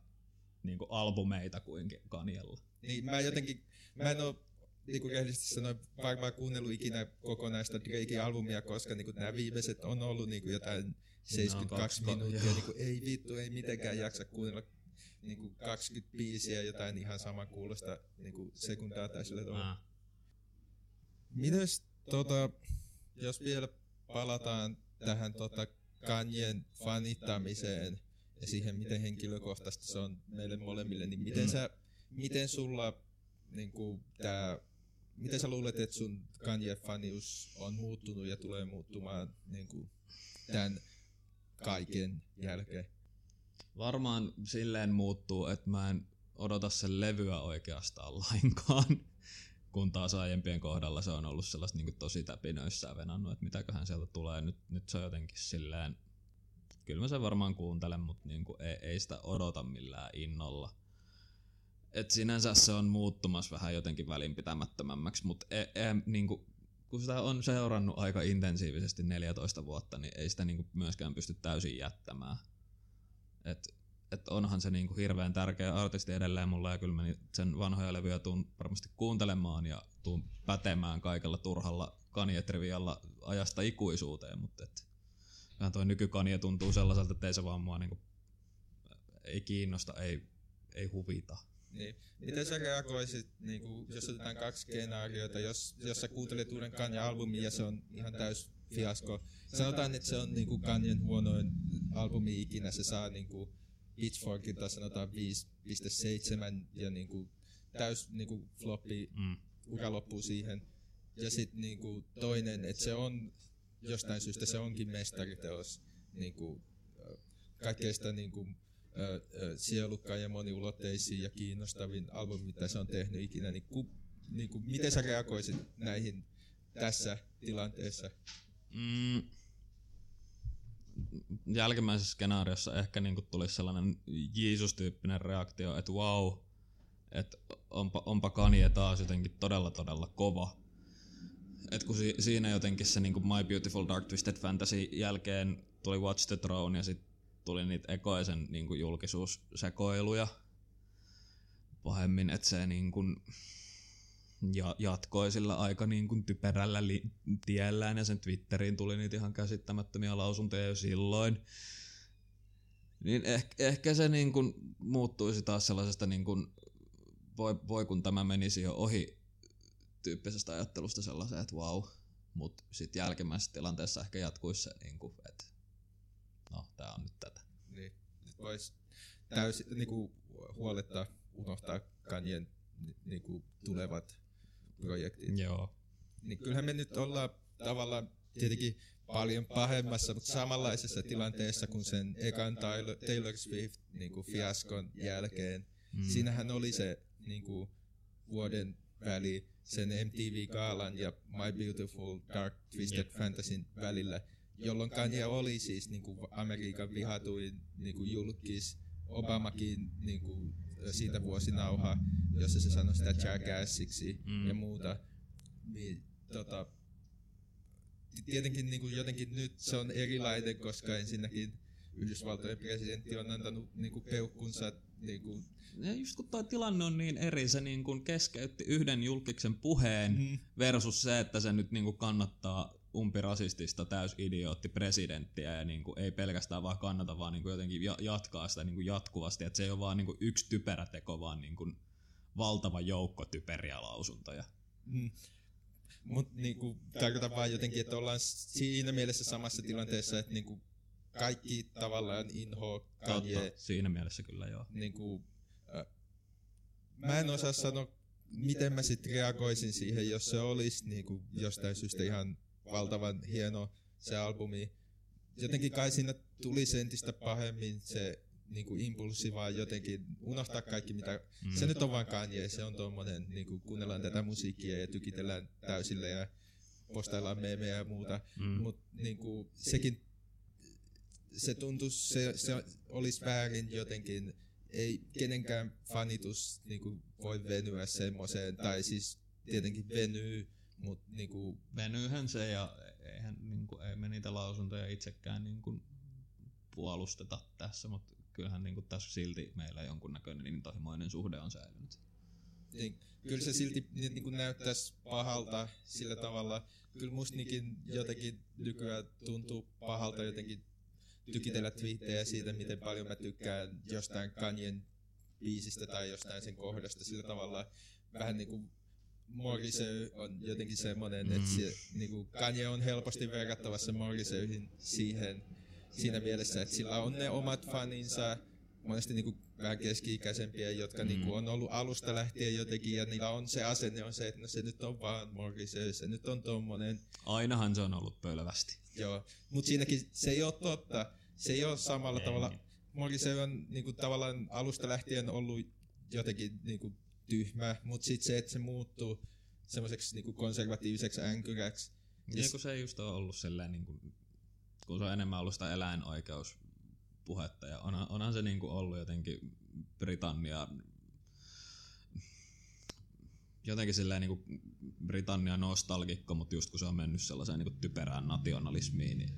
niin kuin albumeita kuin Kanyella. Niin mä jotenkin mä en oo niinku rehellisesti sanoen varmaan kuunnellut ikinä kokonaista Drakein albumia, koska niinku nämä viimeiset on ollut niinku jotain 72 kaksi- minuuttia, joo. niinku ei vittu, ei mitenkään jaksa kuunnella niinku 25 ja jotain ihan saman kuulosta niinku sekundaa tai sillä tavalla. Äh. Mites tota, jos vielä palataan tähän tota Kanyen fanittamiseen ja siihen, miten henkilökohtaisesti se on meille molemmille, niin miten sä, miten sulla niinku tää, miten sä luulet, että sun Kanye-fanius on muuttunut ja tulee muuttumaan niinku tämän kaiken jälkeen? Varmaan silleen muuttuu, että mä en odota sen levyä oikeastaan lainkaan. Kun taas aiempien kohdalla se on ollut sellaista niin tosi täpinöissään venannut, että mitäköhän sieltä tulee. Nyt, nyt se on jotenkin silleen, kyllä mä sen varmaan kuuntelen, mutta niin kuin ei, ei sitä odota millään innolla. Et sinänsä se on muuttumassa vähän jotenkin välinpitämättömämmäksi, mutta e, e, niin kuin, kun sitä on seurannut aika intensiivisesti 14 vuotta, niin ei sitä niin kuin myöskään pysty täysin jättämään. Et, et onhan se niinku hirveän tärkeä artisti edelleen mulle ja kyllä mä sen vanhoja levyjä tuun varmasti kuuntelemaan ja tuun pätemään kaikella turhalla Kanye-trivialla ajasta ikuisuuteen, mutta et, vähän toi nykykanie tuntuu sellaiselta, että ei se vaan mua niinku, ei kiinnosta, ei, ei huvita. Niin. Miten sä reagoisit, niin kuin, jos otetaan kaksi skenaarioita, jos, jos sä kuuntelet uuden Kanye-albumin ja se on ihan täys fiasko. Sanotaan, että se on niin Kanyen huonoin albumi ikinä, se saa niin kuin Pitchforkilta sanotaan 5.7 ja niin kuin täys niin kuin floppi Mm. ura loppuu siihen. Ja sitten niinku toinen, että se on jostain syystä se onkin mestariteos niinku, ö, kaikkein sitä niinku, sielukkaan ja moniulotteisin ja kiinnostavin albumi, mitä se on tehnyt ikinä, niin, ku, niinku, miten sä reagoisit näihin tässä tilanteessa? Mm. Jälkimmäisessä skenaariossa ehkä niinku tulisi sellainen Jeesus-tyyppinen reaktio, että wow, että onpa, onpa Kanye taas jotenkin todella todella kova. Et kun si- siinä jotenkin se niinku My Beautiful Dark Twisted Fantasy jälkeen tuli Watch the Throne ja sitten tuli niitä ekoisen niinku julkisuussekoiluja pahemmin, että se niinku ja jatkoi sillä aika niin kuin typerällä li- tiellään ja sen Twitteriin tuli niitä ihan käsittämättömiä lausuntoja jo silloin. Niin ehkä, ehkä se niin kuin muuttuisi taas sellaisesta niin kuin, voi, voi kun tämä menisi jo ohi tyyppisestä ajattelusta sellaiseen, että wow. Mutta sitten jälkimmäisessä tilanteessa ehkä jatkuisi se, niin kuin, että no tää on nyt tätä. Niin, sit vois täysin niinku, huolettaa, unohtaa Kanyen ni- niinku, tulevat projektit. Joo. niin kyllähän me nyt ollaan tavallaan tietenkin paljon pahemmassa, mutta samanlaisessa tilanteessa kuin sen ekan Taylor, Taylor Swift niin kuin fiaskon jälkeen. Mm. Siinähän oli se niin kuin, vuoden väli sen MTV-gaalan ja My Beautiful Dark Twisted Jep. Fantasyn välillä, jolloin Kanye oli siis niin kuin Amerikan vihatuin niin kuin julkis. Obamakin niin kuin, siitä vuosinauha, jossa se sanoi sitä jackassiksi Mm. ja muuta. Niin, tota, tietenkin niin kuin jotenkin nyt se on erilainen, koska ensinnäkin Yhdysvaltojen presidentti on antanut niin kuin peukkunsa niin kuin, Ja just kun toi tilanne on niin eri, se niin kun keskeytti yhden julkiksen puheen Mm. versus se, että se nyt niin kun kannattaa umpirasistista täysidiootti presidenttiä ja niin kuin ei pelkästään vaan kannata, vaan niin kuin jotenkin ja- jatkaa sitä niin kuin jatkuvasti. Että se ei ole vaan niin kuin yksi typerä teko, vaan niin kuin valtava joukko typeriä lausuntoja. Mm. Mut niinku, tarkoitan vaan jotenkin, että ollaan siinä mielessä samassa tilanteessa, että niinku, kaikki tavallaan inho Kanye. Siinä mielessä kyllä joo. Niinku, äh, mä en osaa sanoa, miten mä sit reagoisin siihen, jos se olisi niinku, jostain syystä ihan valtavan hieno se albumi. Jotenkin kai siinä tuli entistä pahemmin se niinku impulssi vaan jotenkin unohtaa kaikki mitä Mm. se nyt on vaan Kanye, se on tommonen, niinku kuunnellaan tätä musiikkia ja tykitellään täysille ja postaillaan meemejä ja muuta. Mm. Mut niinku sekin, se tuntus, se, se olisi väärin jotenkin, ei kenenkään fanitus niinku voi venyä semmoiseen, tai siis tietenkin venyy, mut niinku, Venyyhän se ja eihän niin kuin, ei me niitä lausuntoja itsekään niin kuin, puolusteta tässä, mutta kyllähän niin kuin, tässä silti meillä jonkunnäköinen intohimoinen suhde on säilynyt. niin, kyllä se silti niin kuin näyttäisi pahalta sillä tavalla. Kyllä mustikin jotenkin nykyään tuntuu pahalta jotenkin tykitellä twiittejä siitä, miten paljon mä tykkään jostain Kanyen biisistä tai jostain sen kohdasta sillä tavalla vähän niin kuin Morrissey on jotenkin semmoinen, mm. että se, niin kuin Kanye on helposti verrattavassa Morriseyhin siihen siinä mielessä, että sillä on ne omat faninsa, monesti niin kuin vähän keski-ikäisempiä, jotka niin kuin mm. on ollut alusta lähtien jotenkin, ja niillä on se asenne on se, että no se nyt on vaan Morrissey, se nyt on tommonen. Ainahan se on ollut pölvästi. Joo, mutta siinäkin se ei ole totta. Se ei ole samalla ei. tavalla. Morrissey on niin kuin, tavallaan alusta lähtien ollut jotenkin niin kuin, tyhmä, mutta sitten se, että se muuttuu semmoiseksi niin konservatiiviseksi änkyräksi. Niin kun se ei just ole ollut sellainen, niin kuin, kun se on enemmän ollut sitä eläinoikeuspuhetta, ja onhan, onhan se niin kuin ollut jotenkin Britannia jotenkin silleen niin kuin Britannia nostalgikko, mutta just kun se on mennyt sellaiseen niin kuin typerään nationalismiin, niin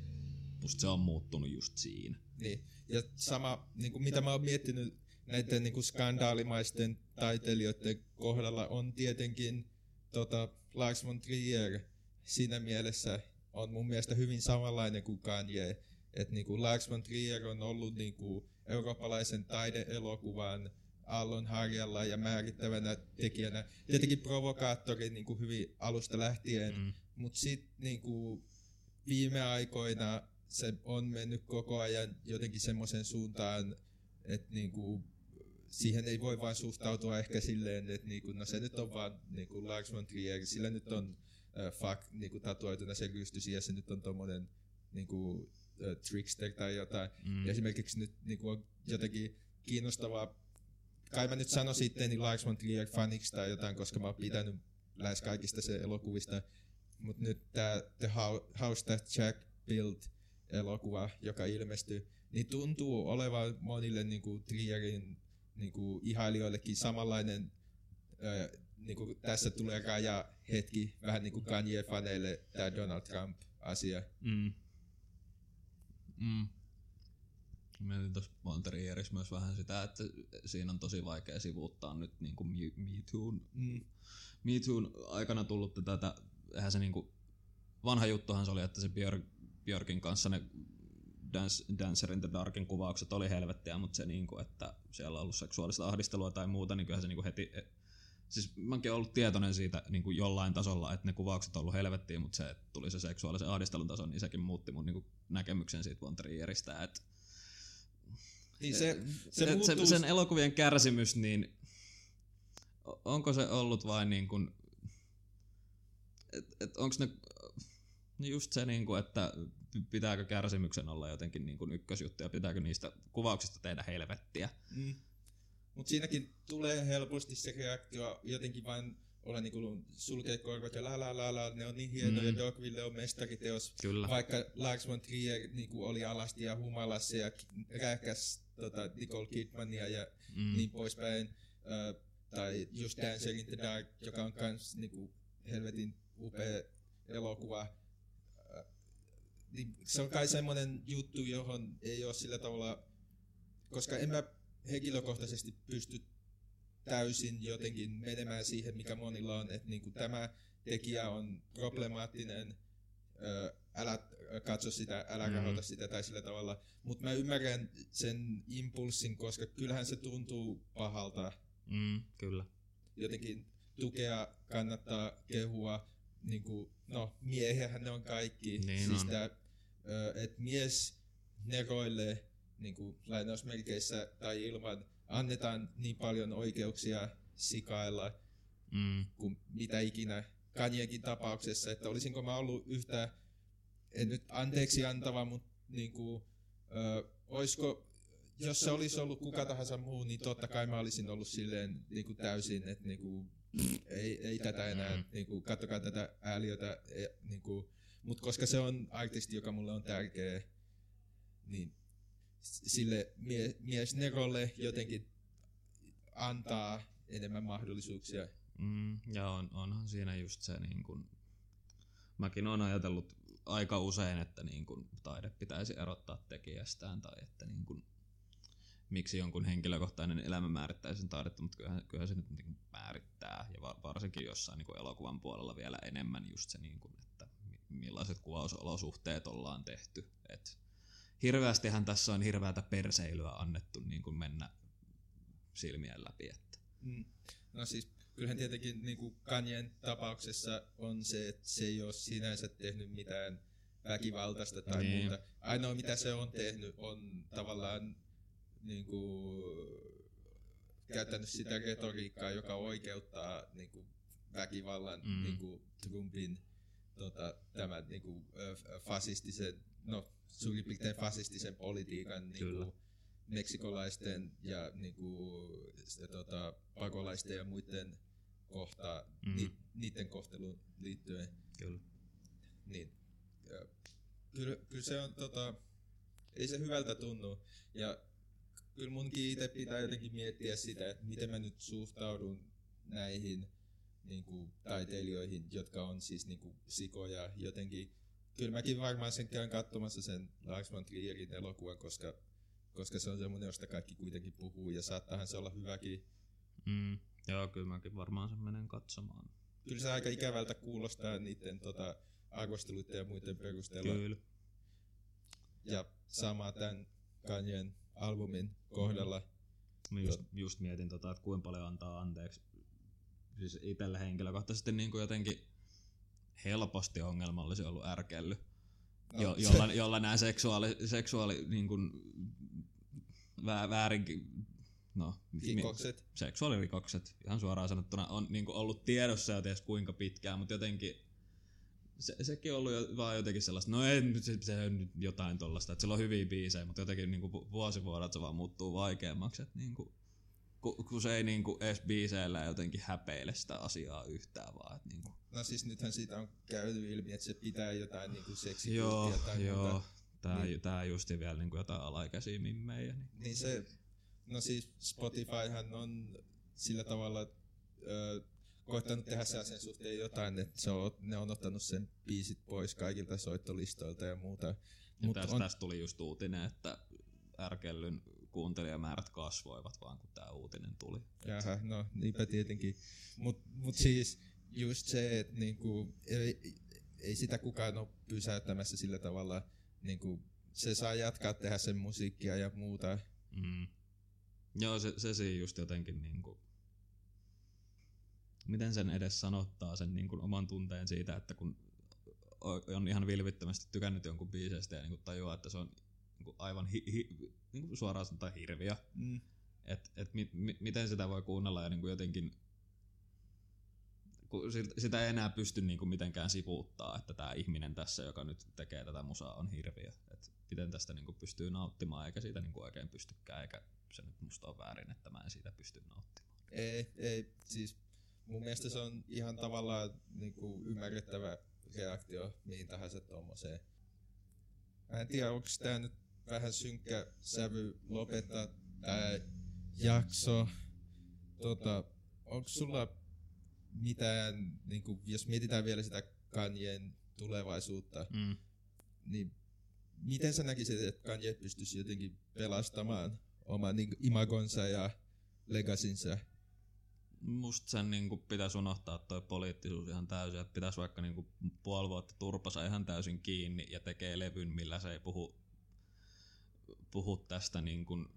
musta se on muuttunut just siinä. Niin, ja sama, niin kuin mitä mä oon miettinyt näiden niin kuin skandaalimaisten taiteilijoiden kohdalla on tietenkin tota, Lars von Trier siinä mielessä on mun mielestä hyvin samanlainen kuin Kanye. Että niin kuin Lars von Trier on ollut niin kuin eurooppalaisen taideelokuvan aallon harjalla ja määrittävänä tekijänä. Tietenkin provokaattori niin kuin hyvin alusta lähtien, mm. mutta sitten niin kuin viime aikoina se on mennyt koko ajan jotenkin semmoisen suuntaan, että niin kuin siihen ei voi vain suhtautua ehkä silleen, että niinku, no se nyt on vaan niinku Lars von Trier, sillä nyt on äh, fuck niinku tatuoituna se rystysi ja se nyt on tommonen niinku, äh, trickster tai jotain. Mm. Ja esimerkiksi nyt niinku, on jotenkin kiinnostavaa, kai mä nyt sanoisin itteeni Lars von Trier faniksi tai jotain, koska mä oon pitänyt lähes kaikista se elokuvista, mutta nyt tää The House That Jack Built elokuva, joka ilmestyy, niin tuntuu olevan monille niinku Trierin niin kuin ihailijoillekin samanlainen, ää, niin kuin tässä tulee raja hetki, vähän niin kuin Kanye-faneille tämä Donald Trump-asia. Mm. Mm. Mietin tuossa Monterieris myös vähän sitä, että siinä on tosi vaikea sivuuttaa nyt niin kuin Me, Toon, mm. Me Toon aikana tullut tätä, eihän se niin kuin, vanha juttuhan se oli, että se Björk, Björkin kanssa ne Dance, Dancer in the Darkin kuvaukset oli helvettiä, mutta se, niin kuin, että siellä on ollut seksuaalista ahdistelua tai muuta, niin kyllähän se niin kuin heti... Siis mäkin ollut tietoinen siitä niin kuin jollain tasolla, että ne kuvaukset on ollut helvettiä, mutta se, että tuli se seksuaalisen ahdistelun taso, niin sekin muutti mun niin kuin näkemyksen siitä Von Trieristä, että niin se, se, se, se, sen elokuvien kärsimys, niin onko se ollut vain niin kuin, et, et onko ne just se, niin kuin, että pitääkö kärsimyksen olla jotenkin niin kuin ykkösjuttu ja pitääkö niistä kuvauksista tehdä helvettiä. Mm. Mutta siinäkin tulee helposti se reaktio jotenkin vain olla niin kuin sulkea korvat ja la la la la, ne on niin hienoja, mm. Dogville on mestariteos. Kyllä. Vaikka Lars von Trier niin kuin oli alasti ja humalassa ja rääkäs tota, Nicole Kidmania ja mm. niin poispäin. Uh, tai just Dancer in the Dark, joka on kans niin kuin helvetin upea elokuva se on kai semmoinen juttu, johon ei ole sillä tavalla, koska en mä henkilökohtaisesti pysty täysin jotenkin menemään siihen, mikä monilla on, että niin kuin tämä tekijä on problemaattinen, älä katso sitä, älä mm. rahoita sitä tai sillä tavalla. Mutta mä ymmärrän sen impulssin, koska kyllähän se tuntuu pahalta. Mm, kyllä. Jotenkin tukea kannattaa kehua, niin kuin, no miehiähän ne on kaikki. Niin siis on. Tää, että mies neroille niin kuin lainausmerkeissä tai ilman annetaan niin paljon oikeuksia sikailla mm. kuin mitä ikinä Kanjenkin tapauksessa, että olisinko mä ollut yhtä, en nyt anteeksi antava, mutta niin kuin, ö, olisiko, jos se olisi ollut kuka tahansa muu, niin totta kai mä olisin ollut silleen niin kuin täysin, että niin kuin, ei, ei tätä enää, mm. niin kuin, kattokaa tätä ääliötä, niin kuin, mutta koska se on artisti, joka mulle on tärkeä, niin sille mie- miesnerolle jotenkin antaa enemmän mahdollisuuksia. Mm, ja on, onhan siinä just se, niin kun, mäkin olen ajatellut aika usein, että niin kun, taide pitäisi erottaa tekijästään tai että niin kun, miksi jonkun henkilökohtainen elämä määrittäisi sen taidetta, mutta kyllähän, kyllähän se nyt niin määrittää ja varsinkin jossain niin elokuvan puolella vielä enemmän just se, niin kuin, että millaiset kuvausolosuhteet ollaan tehty. Et hirveästihän tässä on hirveätä perseilyä annettu niin kuin mennä silmien läpi. Että. Mm. No siis kyllähän tietenkin niin kuin Kanyen tapauksessa on se, että se ei ole sinänsä tehnyt mitään väkivaltaista tai niin. muuta. Ainoa mitä se on tehnyt on tavallaan niin kuin, käyttänyt sitä retoriikkaa, joka oikeuttaa niin kuin, väkivallan mm. niin kuin, Trumpin tota, tämän niin kuin, fasistisen, no suurin piirtein fasistisen politiikan niin kuin, meksikolaisten ja niin kuin, sitä, tota, pakolaisten ja muiden kohtaa, mm. ni, niiden kohteluun liittyen. Kyllä. Niin, ja, kyllä, kyllä se on, tota, ei se hyvältä tunnu. Ja kyllä munkin itse pitää jotenkin miettiä sitä, että miten mä nyt suhtaudun näihin niin kuin, taiteilijoihin, jotka on siis niin kuin, sikoja jotenkin. Kyllä mäkin varmaan sen käyn katsomassa sen Lars von Trierin elokuvan, koska, koska se on semmoinen, josta kaikki kuitenkin puhuu ja saattaahan se olla hyväkin. Mm, joo, kyllä mäkin varmaan sen menen katsomaan. Kyllä se aika ikävältä kuulostaa niiden tota, arvosteluiden ja muiden perusteella. Kyllä. Ja sama tämän Kanyen albumin kohdalla. Mä just, just mietin, tota, että kuinka paljon antaa anteeksi. Siis itselle henkilökohtaisesti niin kuin jotenkin helposti ongelmallisi ollut ärkelly. No, jo, jolla, se... jolla nämä seksuaali, seksuaali niin kuin, vä, väärin, no, Rikokset. seksuaalirikokset, ihan suoraan sanottuna, on niin kuin ollut tiedossa jo ties kuinka pitkään, mutta jotenkin se, sekin on ollut jo, vaan jotenkin sellaista, no ei, se, se on nyt jotain tollasta, että sillä on hyviä biisejä, mutta jotenkin niin kuin vuosi vuodelta se vaan muuttuu vaikeammaksi, että niin kuin, kun, kun se ei niin kuin edes biiseillä jotenkin häpeile sitä asiaa yhtään vaan. Että niin kuin. No siis nythän siitä on käynyt ilmi, että se pitää jotain niin kuin joo, tai joo. Muuta. Tää, niin. tää justi vielä niin kuin jotain alaikäisiä mimmejä. Niin. niin se, no siis Spotifyhan on sillä tavalla ö, koittanut tehdä sen suhteen jotain, että se on, ne on ottanut sen biisit pois kaikilta soittolistoilta ja muuta. Ja Mut tästä, on... tästä tuli just uutinen, että Ärkellyn kuuntelijamäärät kasvoivat vaan kun tämä uutinen tuli. Jaha, no niinpä tietenkin. Mutta mut siis just se, että niinku, ei, ei sitä kukaan ole pysäyttämässä sillä tavalla, niinku, se saa jatkaa tehdä sen musiikkia ja muuta. Mm. Joo, se, se siinä just jotenkin niinku, miten sen edes sanottaa sen niin kuin oman tunteen siitä, että kun on ihan vilvittömästi tykännyt jonkun biiseistä ja niin kuin tajuaa, että se on niin kuin aivan hi, hi, niin kuin suoraan sanotaan hirviö. Mm. Että et mi, mi, miten sitä voi kuunnella ja niin kuin jotenkin kun sitä ei enää pysty niin kuin mitenkään sivuuttaa, että tämä ihminen tässä, joka nyt tekee tätä musaa, on hirviö. Et miten tästä niin kuin pystyy nauttimaan, eikä siitä niin kuin oikein pystykään, eikä se nyt musta on väärin, että mä en siitä pysty nauttimaan. Ei, ei, siis mun mielestä se on ihan tavallaan niin kuin ymmärrettävä reaktio mihin tahansa tuommoiseen. Mä en tiedä, onko tämä nyt vähän synkkä sävy lopettaa tämä jakso. Tota, onko sulla mitään, niin kuin, jos mietitään vielä sitä Kanyen tulevaisuutta, mm. niin miten sä näkisit, että Kanye pystyisi jotenkin pelastamaan oman niin, imagonsa ja legasinsa musta sen niin kuin pitäisi unohtaa toi poliittisuus ihan täysin, että pitäisi vaikka niin kuin puoli vuotta turpasa ihan täysin kiinni ja tekee levyn, millä se ei puhu, puhu tästä niin kuin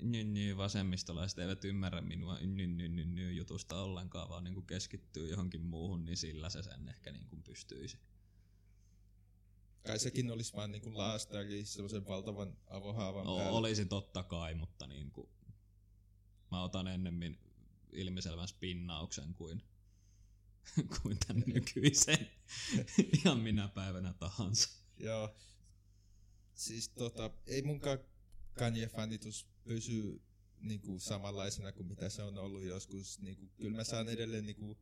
ny, ny, vasemmistolaiset eivät ymmärrä minua ny, ny, ny, ny, jutusta ollenkaan, vaan niin kuin keskittyy johonkin muuhun, niin sillä se sen ehkä niin kuin pystyisi. Kai sekin olisi vaan niin kuin laastari sellaisen valtavan avohaavan no, päälle. Olisi totta kai, mutta niin kuin mä otan ennemmin ilmiselvän spinnauksen kuin, kuin tämän nykyisen ihan minä päivänä tahansa. Joo. Siis tota, ei munkaan Kanye-fanitus pysy niinku samanlaisena kuin mitä se on ollut joskus. Niinku, kyllä mä saan edelleen niinku,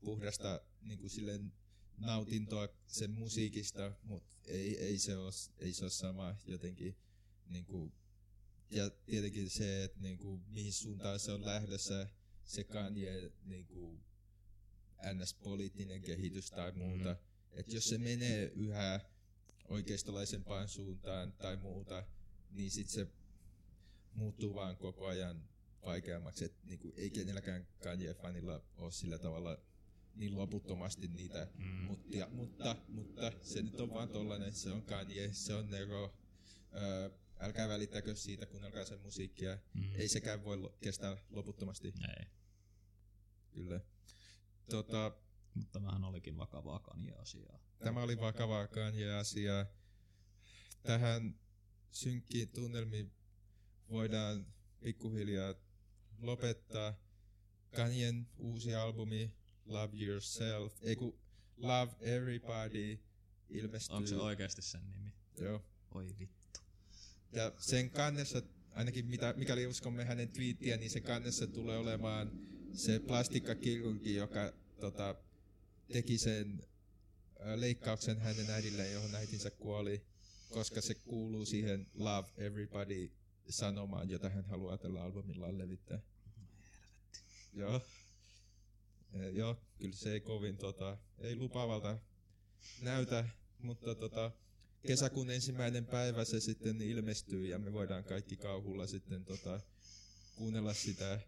puhdasta niinku, silleen, nautintoa sen musiikista, mutta ei, ei, se ole, ei se ole sama jotenkin niinku, ja tietenkin se, että niinku, mihin suuntaan se on lähdössä, se Kanye niinku, NS-poliittinen kehitys tai muuta. Mm-hmm. Että jos se menee yhä oikeistolaisempaan suuntaan tai muuta, niin sitten se muuttuu vaan koko ajan vaikeammaksi, että niinku, ei kenelläkään Kanye-fanilla ole sillä tavalla niin loputtomasti niitä mm. muttia, mutta, mutta se nyt on vaan tollanen, se on Kanye, se on Nero, öö, älkää välittäkö siitä, kuunnelkaa sen musiikkia, mm. ei sekään voi lo- kestää loputtomasti, Ei. kyllä. Tota, Mutta tämähän olikin vakavaa Kanye-asiaa. Tämä oli vakavaa Kanye-asiaa. Tähän synkkiin tunnelmiin voidaan pikkuhiljaa lopettaa. Kanyen uusi albumi Love Yourself, ei kun Love Everybody ilmestyy. Onko se oikeasti sen nimi? Joo. Oi vittu. Ja sen kannessa, ainakin mitä, mikäli uskomme hänen twiittiä, niin sen kannessa tulee olemaan se plastikkakirurgi, joka tota, teki sen leikkauksen hänen äidilleen, johon äitinsä kuoli, koska se kuuluu siihen Love Everybody sanomaan, jota hän haluaa tällä albumillaan levittää. Joo. Eh, Joo, kyllä se ei kovin tota, ei lupaavalta näytä, mutta tota, kesäkuun ensimmäinen päivä se sitten ilmestyy ja me voidaan kaikki kauhulla sitten tota, kuunnella sitä.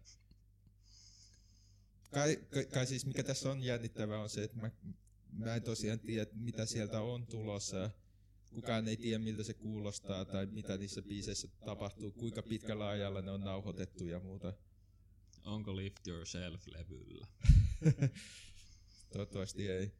Kai, kai, kai siis mikä tässä on jännittävää on se, että mä, mä en tosiaan tiedä mitä sieltä on tulossa. Kukaan ei tiedä miltä se kuulostaa tai mitä niissä biiseissä tapahtuu, kuinka pitkällä ajalla ne on nauhoitettu ja muuta. Onko Lift Yourself levyllä? Toivottavasti ei.